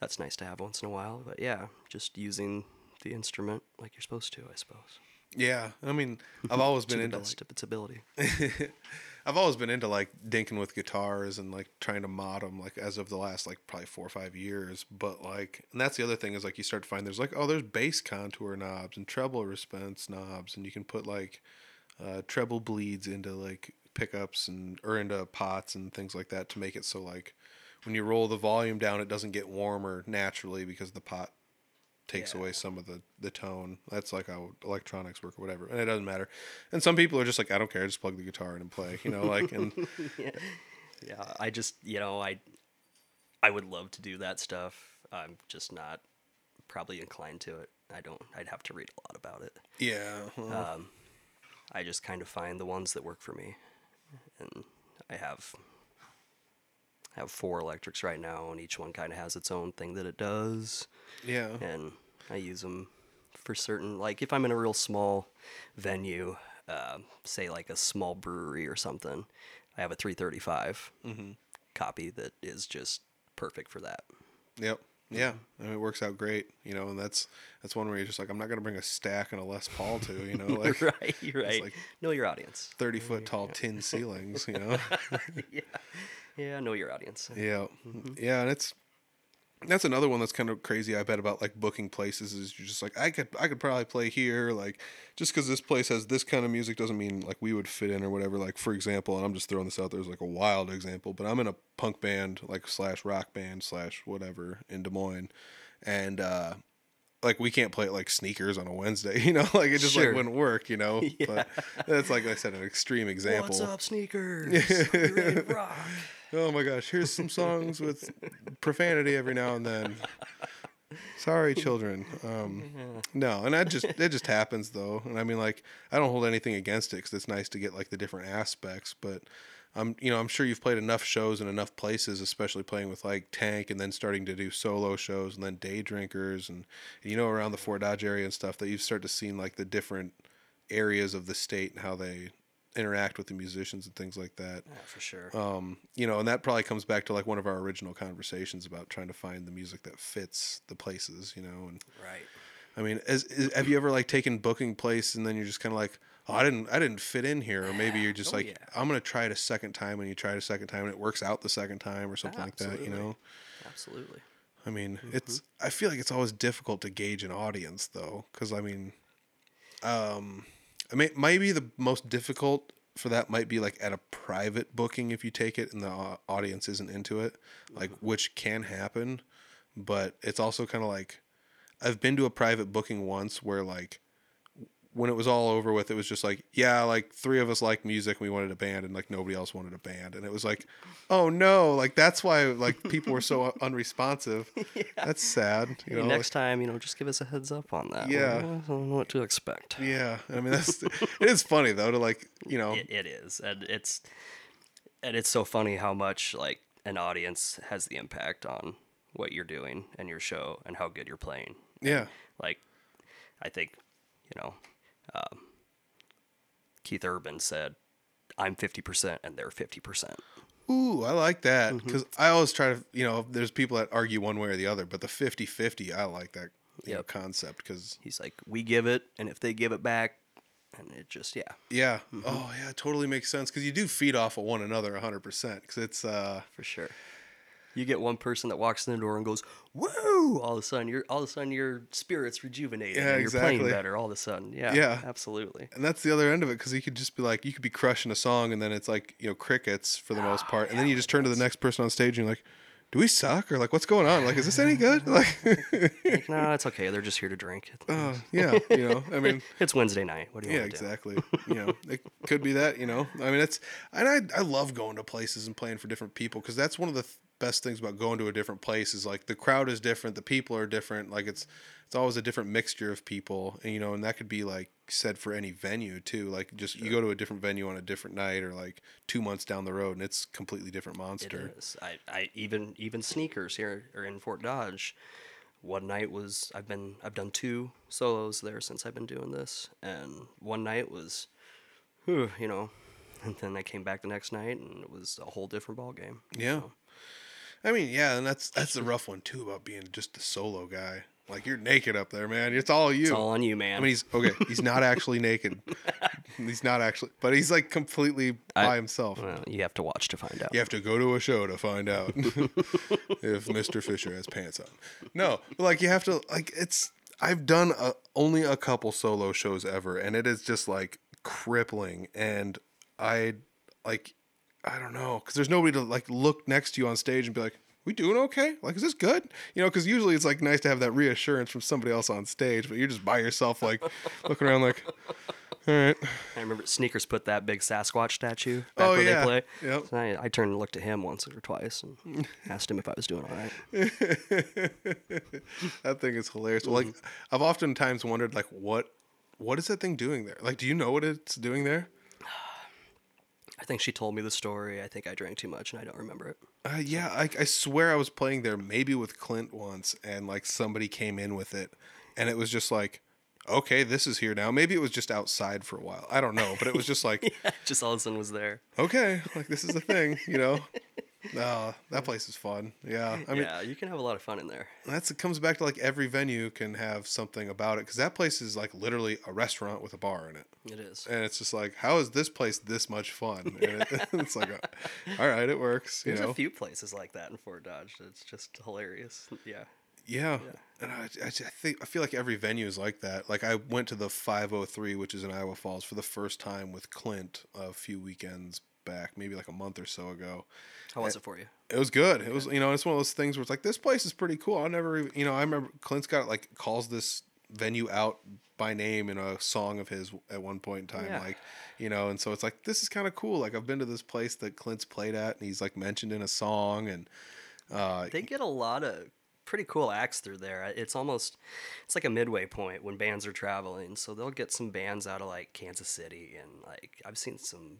That's nice to have once in a while. But yeah, just using the instrument like you're supposed to, I suppose. Yeah, I mean, I've always been into best like, of its ability. I've always been into like dinking with guitars and like trying to mod them like as of the last like probably four or five years. But like, and that's the other thing is like you start to find there's like oh there's bass contour knobs and treble response knobs and you can put like uh, treble bleeds into like pickups and or into pots and things like that to make it so like when you roll the volume down it doesn't get warmer naturally because the pot takes Yeah. away some of the the tone. That's like how electronics work or whatever, and it doesn't matter. And some people are just like, I don't care, just plug the guitar in and play, you know, like and yeah i just you know i i would love to do that stuff i'm just not probably inclined to it i don't i'd have to read a lot about it yeah, well, um, i just kind of find the ones that work for me and i have I have four electrics right now and each one kind of has its own thing that it does yeah, and I use them for certain. Like if I'm in a real small venue, uh, say like a small brewery or something, I have a 335 copy that is just perfect for that. yep, yeah. I mean, it works out great, you know, and that's that's one where you're just like, I'm not gonna bring a stack and a Les Paul to, you know, like right, you're right. like- know your audience. thirty foot tall tin ceilings, you know. yeah, yeah, know your audience. Yeah, yeah, and it's that's another one that's kind of crazy. I bet about like booking places is you're just like I could I could probably play here like just because this place has this kind of music doesn't mean like we would fit in or whatever. Like for example, and I'm just throwing this out there as like a wild example, but I'm in a punk band like slash rock band slash whatever in Des Moines, and uh like we can't play it like sneakers on a Wednesday, you know, like it just Sure. like wouldn't work, you know. But that's like I said, an extreme example. What's up, sneakers? Rock? Oh my gosh, here's some songs with profanity every now and then. Sorry, children. Um, no, and that just it just happens though, and I mean like I don't hold anything against it because it's nice to get like the different aspects, but I'm you know I'm sure you've played enough shows in enough places, especially playing with like Tank and then starting to do solo shows and then Day Drinkers and you know around the Fort Dodge area and stuff that you've started to see like the different areas of the state and how they interact with the musicians and things like that Yeah, for sure. um, you know, and that probably comes back to like one of our original conversations about trying to find the music that fits the places, you know. And right. I mean, as, is, have you ever like taken booking place and then you're just kind of like, oh, I didn't, I didn't fit in here, or maybe you're just Oh, like, yeah. I'm gonna try it a second time, and you try it a second time, and it works out the second time, or something like that, you Absolutely. know. Absolutely. I mean, Mm-hmm. it's. I feel like it's always difficult to gauge an audience, though, because I mean, um, I mean, maybe the most difficult for that might be like at a private booking if you take it and the audience isn't into it, like Mm-hmm. which can happen, but it's also kind of like I've been to a private booking once where like when it was all over with, it was just like, yeah, like three of us like music, we wanted a band, and like nobody else wanted a band, and it was like, oh no, like that's why like people were so unresponsive. That's sad. You know, next time, you know, just give us a heads up on that. Yeah. I don't know what to expect. yeah. I mean, that's it is funny though to like you know, It, it is, and it's and it's so funny how much like an audience has the impact on what you're doing and your show and how good you're playing. yeah, Like, I think, you know, um, Keith Urban said, "I'm 50% and they're 50%." Ooh, I like that Mm-hmm. because I always try to, you know, there's people that argue one way or the other, but the 50 50, I like that you know, concept because, He's like, "We give it, and if they give it back, and it just yeah, yeah. Mm-hmm. Oh, yeah, it totally makes sense because you do feed off of one another 100% because it's, uh, for sure." You get one person that walks in the door and goes, "Woo!" All of a sudden, you're all of a sudden your spirit's rejuvenated. Yeah, and you're playing better all of a sudden. Yeah, Yeah. absolutely. and that's the other end of it because you could just be like, you could be crushing a song and then it's like, you know, crickets for the most part. And then you just turn to the next person on stage and you're like, do we suck or like what's going on? Like, is this any good? Like, Like, no, it's okay. They're just here to drink. uh, yeah, you know, I mean, It's Wednesday night. What do you yeah, exactly. you know, it could be that. You know, I mean, it's and I I love going to places and playing for different people because that's one of the th- best things about going to a different place is like the crowd is different, the people are different. Like it's it's always a different mixture of people, and you know, and that could be like said for any venue too. Like just you go to a different venue on a different night or like two months down the road, and it's completely different monster. is. I, I even even sneakers here or in Fort Dodge. One night was I've been I've done two solos there since I've been doing this, and one night was, whew, you know, and then I came back the next night and it was a whole different ball game. Yeah. I mean, yeah, and that's that's the rough one too about being just a solo guy. Like you're naked up there, man. It's all you. It's all on you, man. I mean, he's okay. He's not actually naked. he's not actually, but he's like completely by I- himself. well, you have to watch to find out. You have to go to a show to find out if Mr. Fisher has pants on. No, but like you have to like it's. I've done a, only a couple solo shows ever, and it is just like crippling. And I like, I don't know, because there's nobody to like look next to you on stage and be like, "We doing okay? Like, is this good?" You know, because usually it's like nice to have that reassurance from somebody else on stage, but you're just by yourself, like looking around, like, "All right." I remember Sneakers put that big Sasquatch statue back Oh, where yeah. they play. Yep. So I, I turned and looked at him once or twice and asked him if I was doing all right. that thing is hilarious. Well, like mm-hmm. I've oftentimes wondered, like what what is that thing doing there? Like, do you know what it's doing there? I think she told me the story. I think I drank too much and I don't remember it. Uh, yeah, I, I swear I was playing there maybe with Clint once, and like somebody came in with it, and it was just like, okay, this is here now. Maybe it was just outside for a while. I don't know, but it was just like, yeah, Just all of a sudden was there. okay, like this is the thing, you know. Uh, that place is fun. Yeah, I mean, yeah, you can have a lot of fun in there. that's it comes back to like every venue can have something about it because that place is like literally a restaurant with a bar in it. It is. and it's just like, how is this place this much fun? And it, it's like, uh, all right, it works. You There's know, a few places like that in Fort Dodge. It's just hilarious. Yeah. yeah. And I, I, I think I feel like every venue is like that. Like I went to the 503, which is in Iowa Falls, for the first time with Clint a few weekends back, maybe like a month or so ago. How was it for you? It was good. It was, you know, it's one of those things where it's like, this place is pretty cool. I never, even, you know, I remember Clint's got like calls this venue out by name in a song of his at one point in time. Yeah. Like, you know, and so it's like, this is kind of cool. Like, I've been to this place that Clint's played at and he's like mentioned in a song. And, uh, They get a lot of pretty cool acts through there. It's almost it's like a midway point when bands are traveling. So they'll get some bands out of like Kansas City and like I've seen some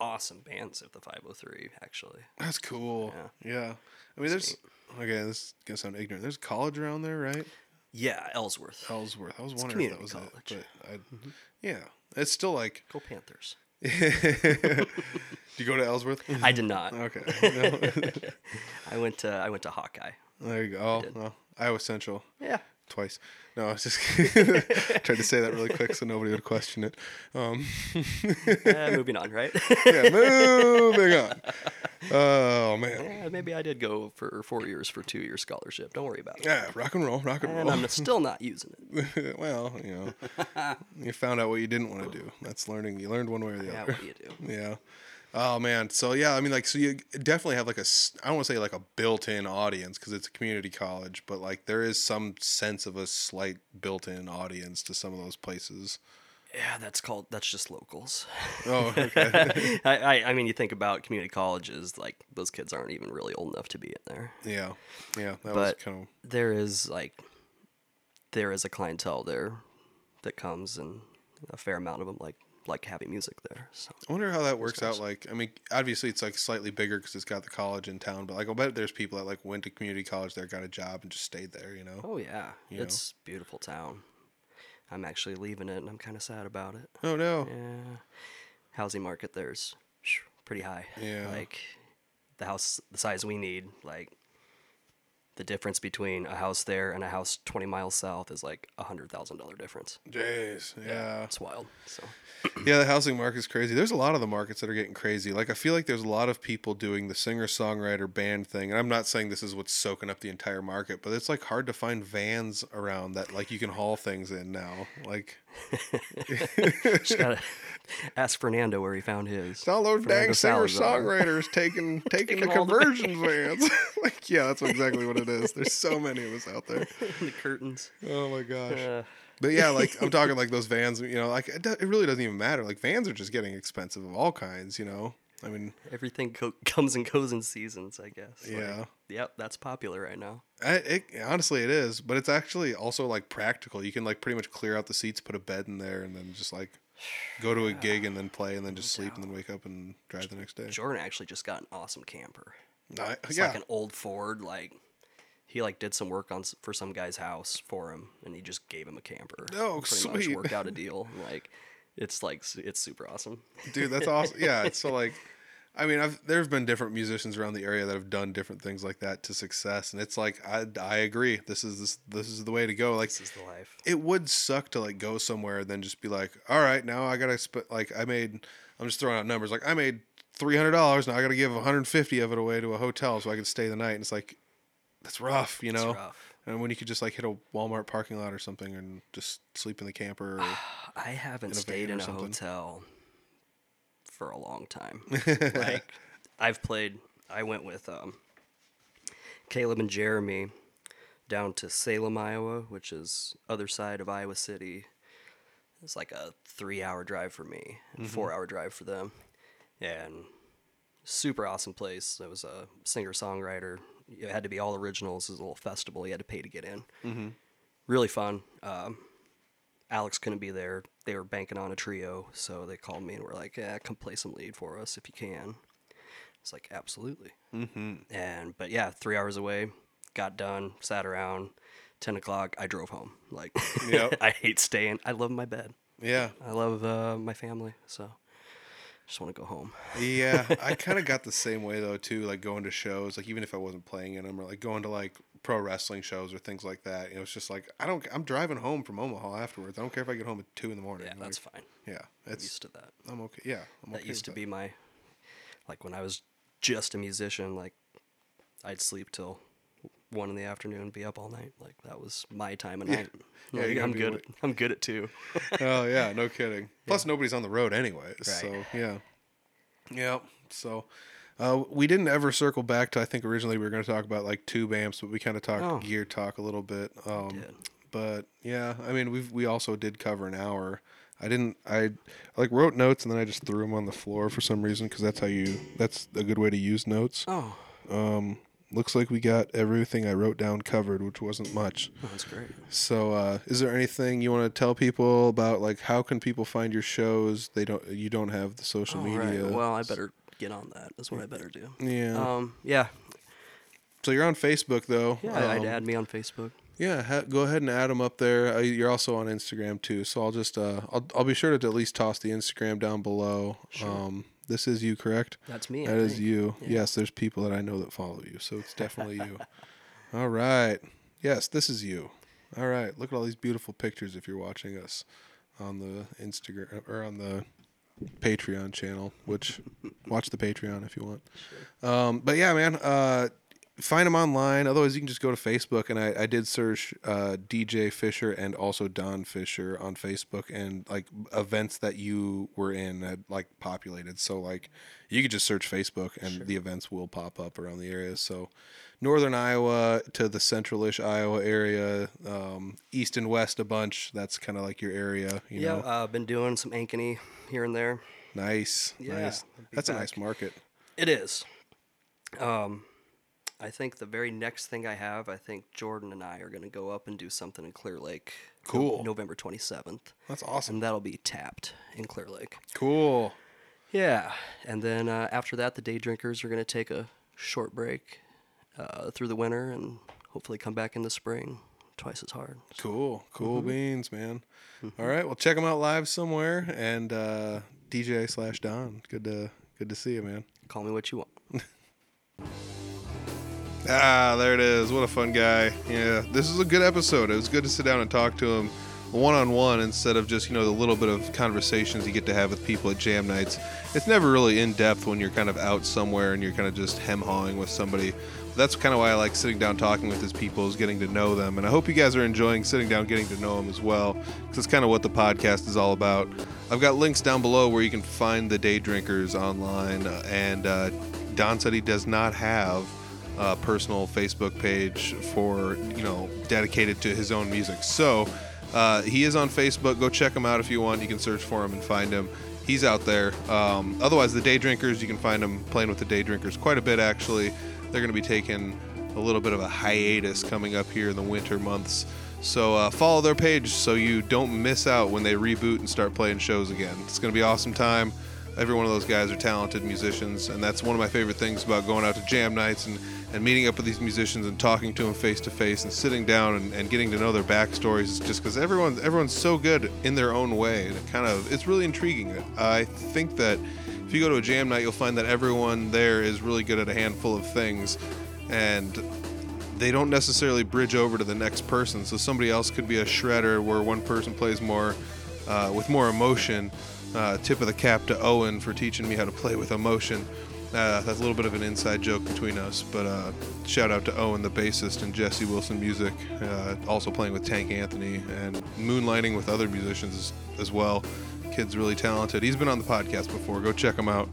awesome bands at the 503 actually. that's cool. Yeah. yeah. I mean, there's, okay, this is to sound ignorant. There's college around there, right? Yeah, Ellsworth. Ellsworth. I was wondering if that was community it. college. But I, mm-hmm. yeah, it's still like, Go Panthers. do you go to Ellsworth? I did not. Okay. No. I went to I went to Hawkeye. There you go. Oh, well, Iowa Central Yeah. Twice. No, I was just tried to say that really quick so nobody would question it. Um, Uh, moving on, right? yeah, moving on. Oh man, yeah, maybe I did go for four years for two year scholarship. Don't worry about it. yeah, rock and roll, rock and And roll. I'm still not using it. well, you know, you found out what you didn't want to do. That's learning. You learned one way or the other. Yeah, other. what do you do? Yeah. Oh man. So yeah, I mean, like, so you definitely have like a I don't want to say like a built-in audience because it's a community college, but like there is some sense of a slight built-in audience to some of those places. Yeah, that's called that's just locals. Oh, okay. I, I I mean, you think about community colleges, like those kids aren't even really old enough to be in there. yeah, yeah. That was But kind of there is like there is a clientele there that comes, and a fair amount of them like like having music there. So I wonder how that works out. Like, I mean, obviously it's like slightly bigger because it's got the college in town, but like, I'll bet there's people that like went to community college there, got a job, and just stayed there. You know? oh yeah, You it's a beautiful town. I'm actually leaving it, and I'm kind of sad about it. Oh no. Yeah, housing market there's pretty high. Yeah. like the house the size we need, like. The difference between a house there and a house 20 miles south is like a hundred thousand dollar difference. Jeez. Yeah. It's wild. So Yeah, the housing market's crazy. There's a lot of the markets that are getting crazy. Like I feel like there's a lot of people doing the singer songwriter band thing. And I'm not saying this is what's soaking up the entire market, but it's like hard to find vans around that like you can haul things in now. Like Just gotta ask Fernando where he found his. It's all those Fernando dang singer songwriters taking taking the conversion the vans. like, yeah, that's exactly what it is. There's so many of us out there. the curtains. Oh my gosh. Uh, But yeah, like I'm talking like those vans. You know, like it, do- it really doesn't even matter. Like vans are just getting expensive of all kinds. You know, I mean, everything co- comes and goes in seasons, I guess. Like, Yeah. yep, that's popular right now. I, it, honestly, it is. But it's actually also like practical. You can like pretty much clear out the seats, put a bed in there, and then just like go to a gig and then play and then just sleep and then wake up and drive the next day. Jordan actually just got an awesome camper. I, It's yeah, like an old Ford. Like he like did some work on s- for some guy's house for him, and he just gave him a camper. Oh, pretty sweet. much worked out a deal. Like it's like s- it's super awesome. dude that's awesome yeah it's so like i mean I've, there's been different musicians around the area that have done different things like that to success and it's like i, I agree. This is this, this is the way to go. Like This is the life. it would suck to like go somewhere and then just be like all right now i gotta spend like i made i'm just throwing out numbers like i made $300 now i gotta give 150 of it away to a hotel so i can stay the night. And it's like that's rough you know? rough. and when you could just like hit a walmart parking lot or something and just sleep in the camper or, I haven't stayed in a hotel for a long time. like I've played. I went with um, Caleb and Jeremy down to Salem, Iowa, which is other side of Iowa City. It's like a three-hour drive for me, and four-hour drive for them, and super awesome place. It was a singer-songwriter. It had to be all originals. It was a little festival. You had to pay to get in. Really fun. Um, Alex couldn't be there. They were banking on a trio, so they called me and were like, "Yeah, come play some lead for us if you can." It's like, absolutely. Mm-hmm. And but yeah, three hours away, got done, sat around. Ten o'clock, I drove home. Like, Yep. I hate staying. I love my bed. yeah I love uh, my family, so just want to go home. Yeah, I kind of got the same way though too. Like going to shows, like even if I wasn't playing in them, or like going to like pro wrestling shows or things like that. You know, it's just like I don't. I'm driving home from Omaha afterwards. I don't care if I get home at two in the morning. Yeah, that's like, fine. yeah. I'm used to that. I'm okay. Yeah, I'm that okay used to with be my like when I was just a musician. Like I'd sleep till one in the afternoon, be up all night. Like that was my time of night. Yeah, Like, you I'm good. At, I'm good at two. oh yeah, no kidding. Plus nobody's on the road anyway. Right. So yeah, yeah. So. Uh, we didn't ever circle back to. I think originally we were going to talk about like tube amps, but we kind of talked Oh. gear talk a little bit. Um, but yeah, I mean, we we also did cover an hour. I didn't. I like wrote notes and then I just threw them on the floor for some reason because that's how you. That's a good way to use notes. Oh, Um, looks like we got everything I wrote down covered, which wasn't much. that's great. So, uh, is there anything you want to tell people about? Like, how can people find your shows? They don't. You don't have the social right. media. Well, I better get on that. That's what I better do. Yeah. Um. Yeah. so you're on Facebook though. Yeah. I'd Um, add me on Facebook. Yeah, ha- go ahead and add them up there. Uh, you're also on Instagram too, so I'll just uh, I'll I'll be sure to at least toss the Instagram down below. Um, this is you, correct? That's me. I That is think. you. Yes, there's people that I know that follow you, so it's definitely you. All right. Yes, this is you. All right. Look at all these beautiful pictures if you're watching us on the Instagram or on the Patreon channel, which watch the Patreon if you want. Um, but yeah, man, uh, find them online. Otherwise, you can just go to Facebook. And I, I did search uh, DJ Fisher and also Don Fisher on Facebook, and like events that you were in had like populated. So like you could just search Facebook, and the events will pop up around the area. So northern Iowa to the centralish Iowa area, um, east and west a bunch. That's kind of like your area. You Yeah. know, Uh, been doing some Ankeny here and there. nice, Yeah, nice. That's a nice market. It is. Um, I think the very next thing I have, I think Jordan and I are going to go up and do something in Clear Lake. No- Cool. November 27th. That's awesome. And that'll be tapped in Clear Lake. Cool. Yeah. And then uh, after that, the day drinkers are going to take a short break uh, through the winter and hopefully come back in the spring twice as hard. Cool, cool Mm-hmm. beans, man. All right, well, check them out live somewhere. And uh, DJ slash Don, good to good to see you, man. Call me what you want. Ah, there it is. What a fun guy. Yeah, this is a good episode. It was good to sit down and talk to him. one-on-one instead of just you know the little bit of conversations you get to have with people at jam nights. It's never really in depth when you're kind of out somewhere and you're kind of just hem hawing with somebody. That's kind of why I like sitting down talking with these people is getting to know them, and I hope you guys are enjoying sitting down getting to know them as well, because it's kind of what the podcast is all about. I've got links down below where you can find the Day Drinkers online, uh, and uh, Don said he does not have a personal Facebook page for you know dedicated to his own music. So uh, he is on Facebook. Go check him out if you want. You can search for him and find him. He's out there. Um, otherwise, the Day Drinkers, you can find him playing with the Day Drinkers quite a bit actually. They're going to be taking a little bit of a hiatus coming up here in the winter months. So uh, follow their page so you don't miss out when they reboot and start playing shows again. It's going to be awesome time. Every one of those guys are talented musicians, and that's one of my favorite things about going out to jam nights and, and meeting up with these musicians and talking to them face to face and sitting down and, and getting to know their backstories. Just because everyone everyone's so good in their own way, and it kind of it's really intriguing. I think that if you go to a jam night, you'll find that everyone there is really good at a handful of things, and they don't necessarily bridge over to the next person. So somebody else could be a shredder where one person plays more uh, with more emotion. Uh, tip of the cap to Owen for teaching me how to play with emotion. Uh, that's a little bit of an inside joke between us, but uh, shout out to Owen, the bassist, and Jesse Wilson Music, uh, also playing with Tank Anthony and moonlighting with other musicians as well. Kid's really talented. He's been on the podcast before. Go check him out.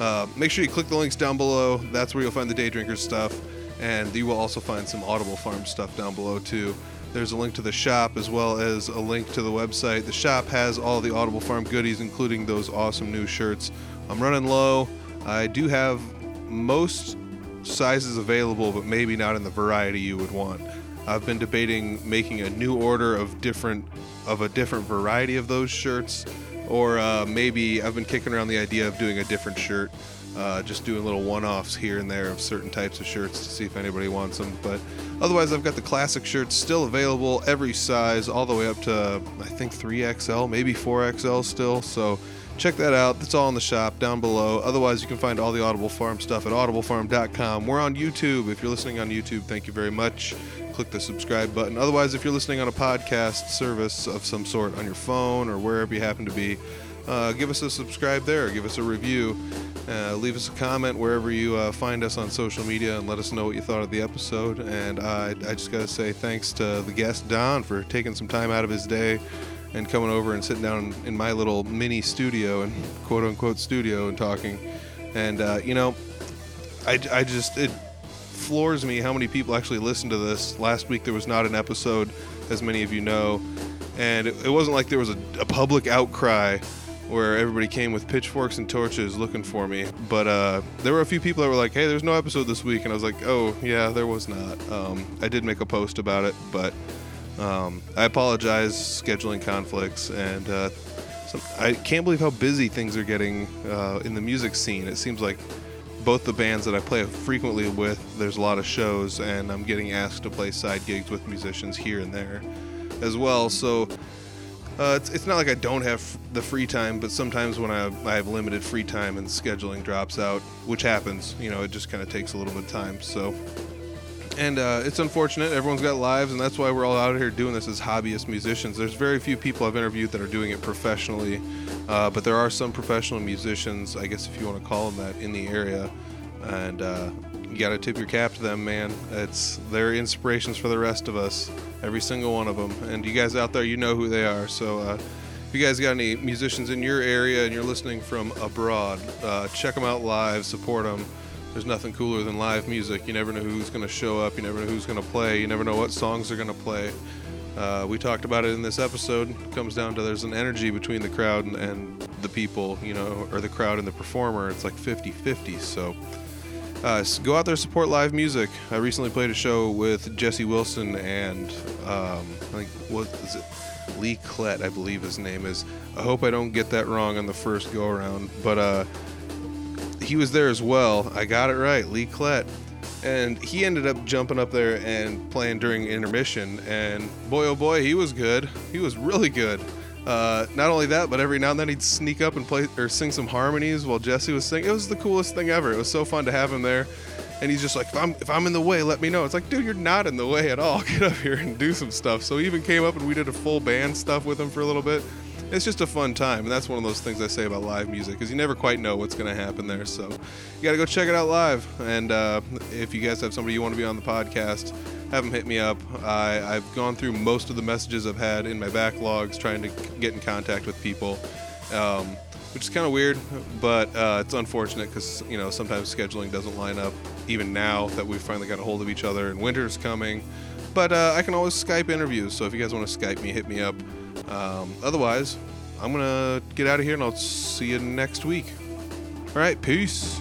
Uh, make sure you click the links down below. That's where you'll find the Day Drinkers stuff, and you will also find some Audible Farm stuff down below too. There's a link to the shop as well as a link to the website. The shop has all the Audible Farm goodies, including those awesome new shirts. I'm running low. I do have most sizes available, but maybe not in the variety you would want. I've been debating making a new order of different of a different variety of those shirts, or uh, maybe I've been kicking around the idea of doing a different shirt, uh, just doing little one-offs here and there of certain types of shirts to see if anybody wants them. But otherwise, I've got the classic shirts still available, every size, all the way up to I think 3XL, maybe 4XL still. So check that out. That's all in the shop down below. Otherwise, you can find all the Audible Farm stuff at audiblefarm.com. We're on YouTube. If you're listening on YouTube, thank you very much. Click the subscribe button. Otherwise, if you're listening on a podcast service of some sort on your phone or wherever you happen to be, uh, give us a subscribe there. Give us a review. Uh, leave us a comment wherever you uh, find us on social media and let us know what you thought of the episode. And I, I just got to say thanks to the guest, Don, for taking some time out of his day and coming over and sitting down in my little mini studio and quote unquote studio and talking. And, uh, you know, I, I just, it floors me how many people actually listen to this. Last week there was not an episode, as many of you know. And it, it wasn't like there was a, a public outcry where everybody came with pitchforks and torches looking for me. But uh, there were a few people that were like, "Hey, there's no episode this week," and I was like, "Oh, yeah, there was not." Um, I did make a post about it, but um, I apologize, scheduling conflicts, and uh, some, I can't believe how busy things are getting uh, in the music scene. It seems like both the bands that I play frequently with, there's a lot of shows, and I'm getting asked to play side gigs with musicians here and there as well. So uh, it's, it's not like I don't have the free time, but sometimes when I, I have limited free time and scheduling drops out, which happens, you know, it just kind of takes a little bit of time. So, and uh, it's unfortunate. Everyone's got lives, and that's why we're all out here doing this as hobbyist musicians. There's very few people I've interviewed that are doing it professionally, uh, but there are some professional musicians, I guess if you want to call them that, in the area, and uh, you got to tip your cap to them, man. It's they're inspirations for the rest of us, every single one of them. And you guys out there, you know who they are. So uh, if you guys got any musicians in your area and you're listening from abroad, uh, check them out live, support them. There's nothing cooler than live music. You never know who's going to show up. You never know who's going to play. You never know what songs they're going to play. Uh, we talked about it in this episode. It comes down to there's an energy between the crowd and, and the people, you know, or the crowd and the performer. It's like 50 50. So uh, go out there support live music. I recently played a show with Jesse Wilson and um, I think what is it? Lee Klett, I believe his name is. I hope I don't get that wrong on the first go around, but uh, he was there as well. I got it right, Lee Klett. And he ended up jumping up there and playing during intermission. And boy, oh boy, he was good. He was really good. Uh, not only that, but every now and then he'd sneak up and play or sing some harmonies while Jesse was singing. It was the coolest thing ever. It was so fun to have him there. And he's just like, if I'm, if I'm in the way, let me know. It's like, dude, you're not in the way at all. Get up here and do some stuff. So he even came up and we did a full band stuff with him for a little bit. It's just a fun time, and that's one of those things I say about live music, is you never quite know what's going to happen there. So you got to go check it out live. And uh, if you guys have somebody you want to be on the podcast, have them hit me up. I, I've gone through most of the messages I've had in my backlogs trying to get in contact with people. Um, which is kind of weird, but uh, it's unfortunate because you know sometimes scheduling doesn't line up. Even now that we've finally got a hold of each other and winter's coming, but uh, I can always Skype interviews. So if you guys want to Skype me, hit me up. Um, otherwise, I'm going to get out of here and I'll see you next week. All right, peace.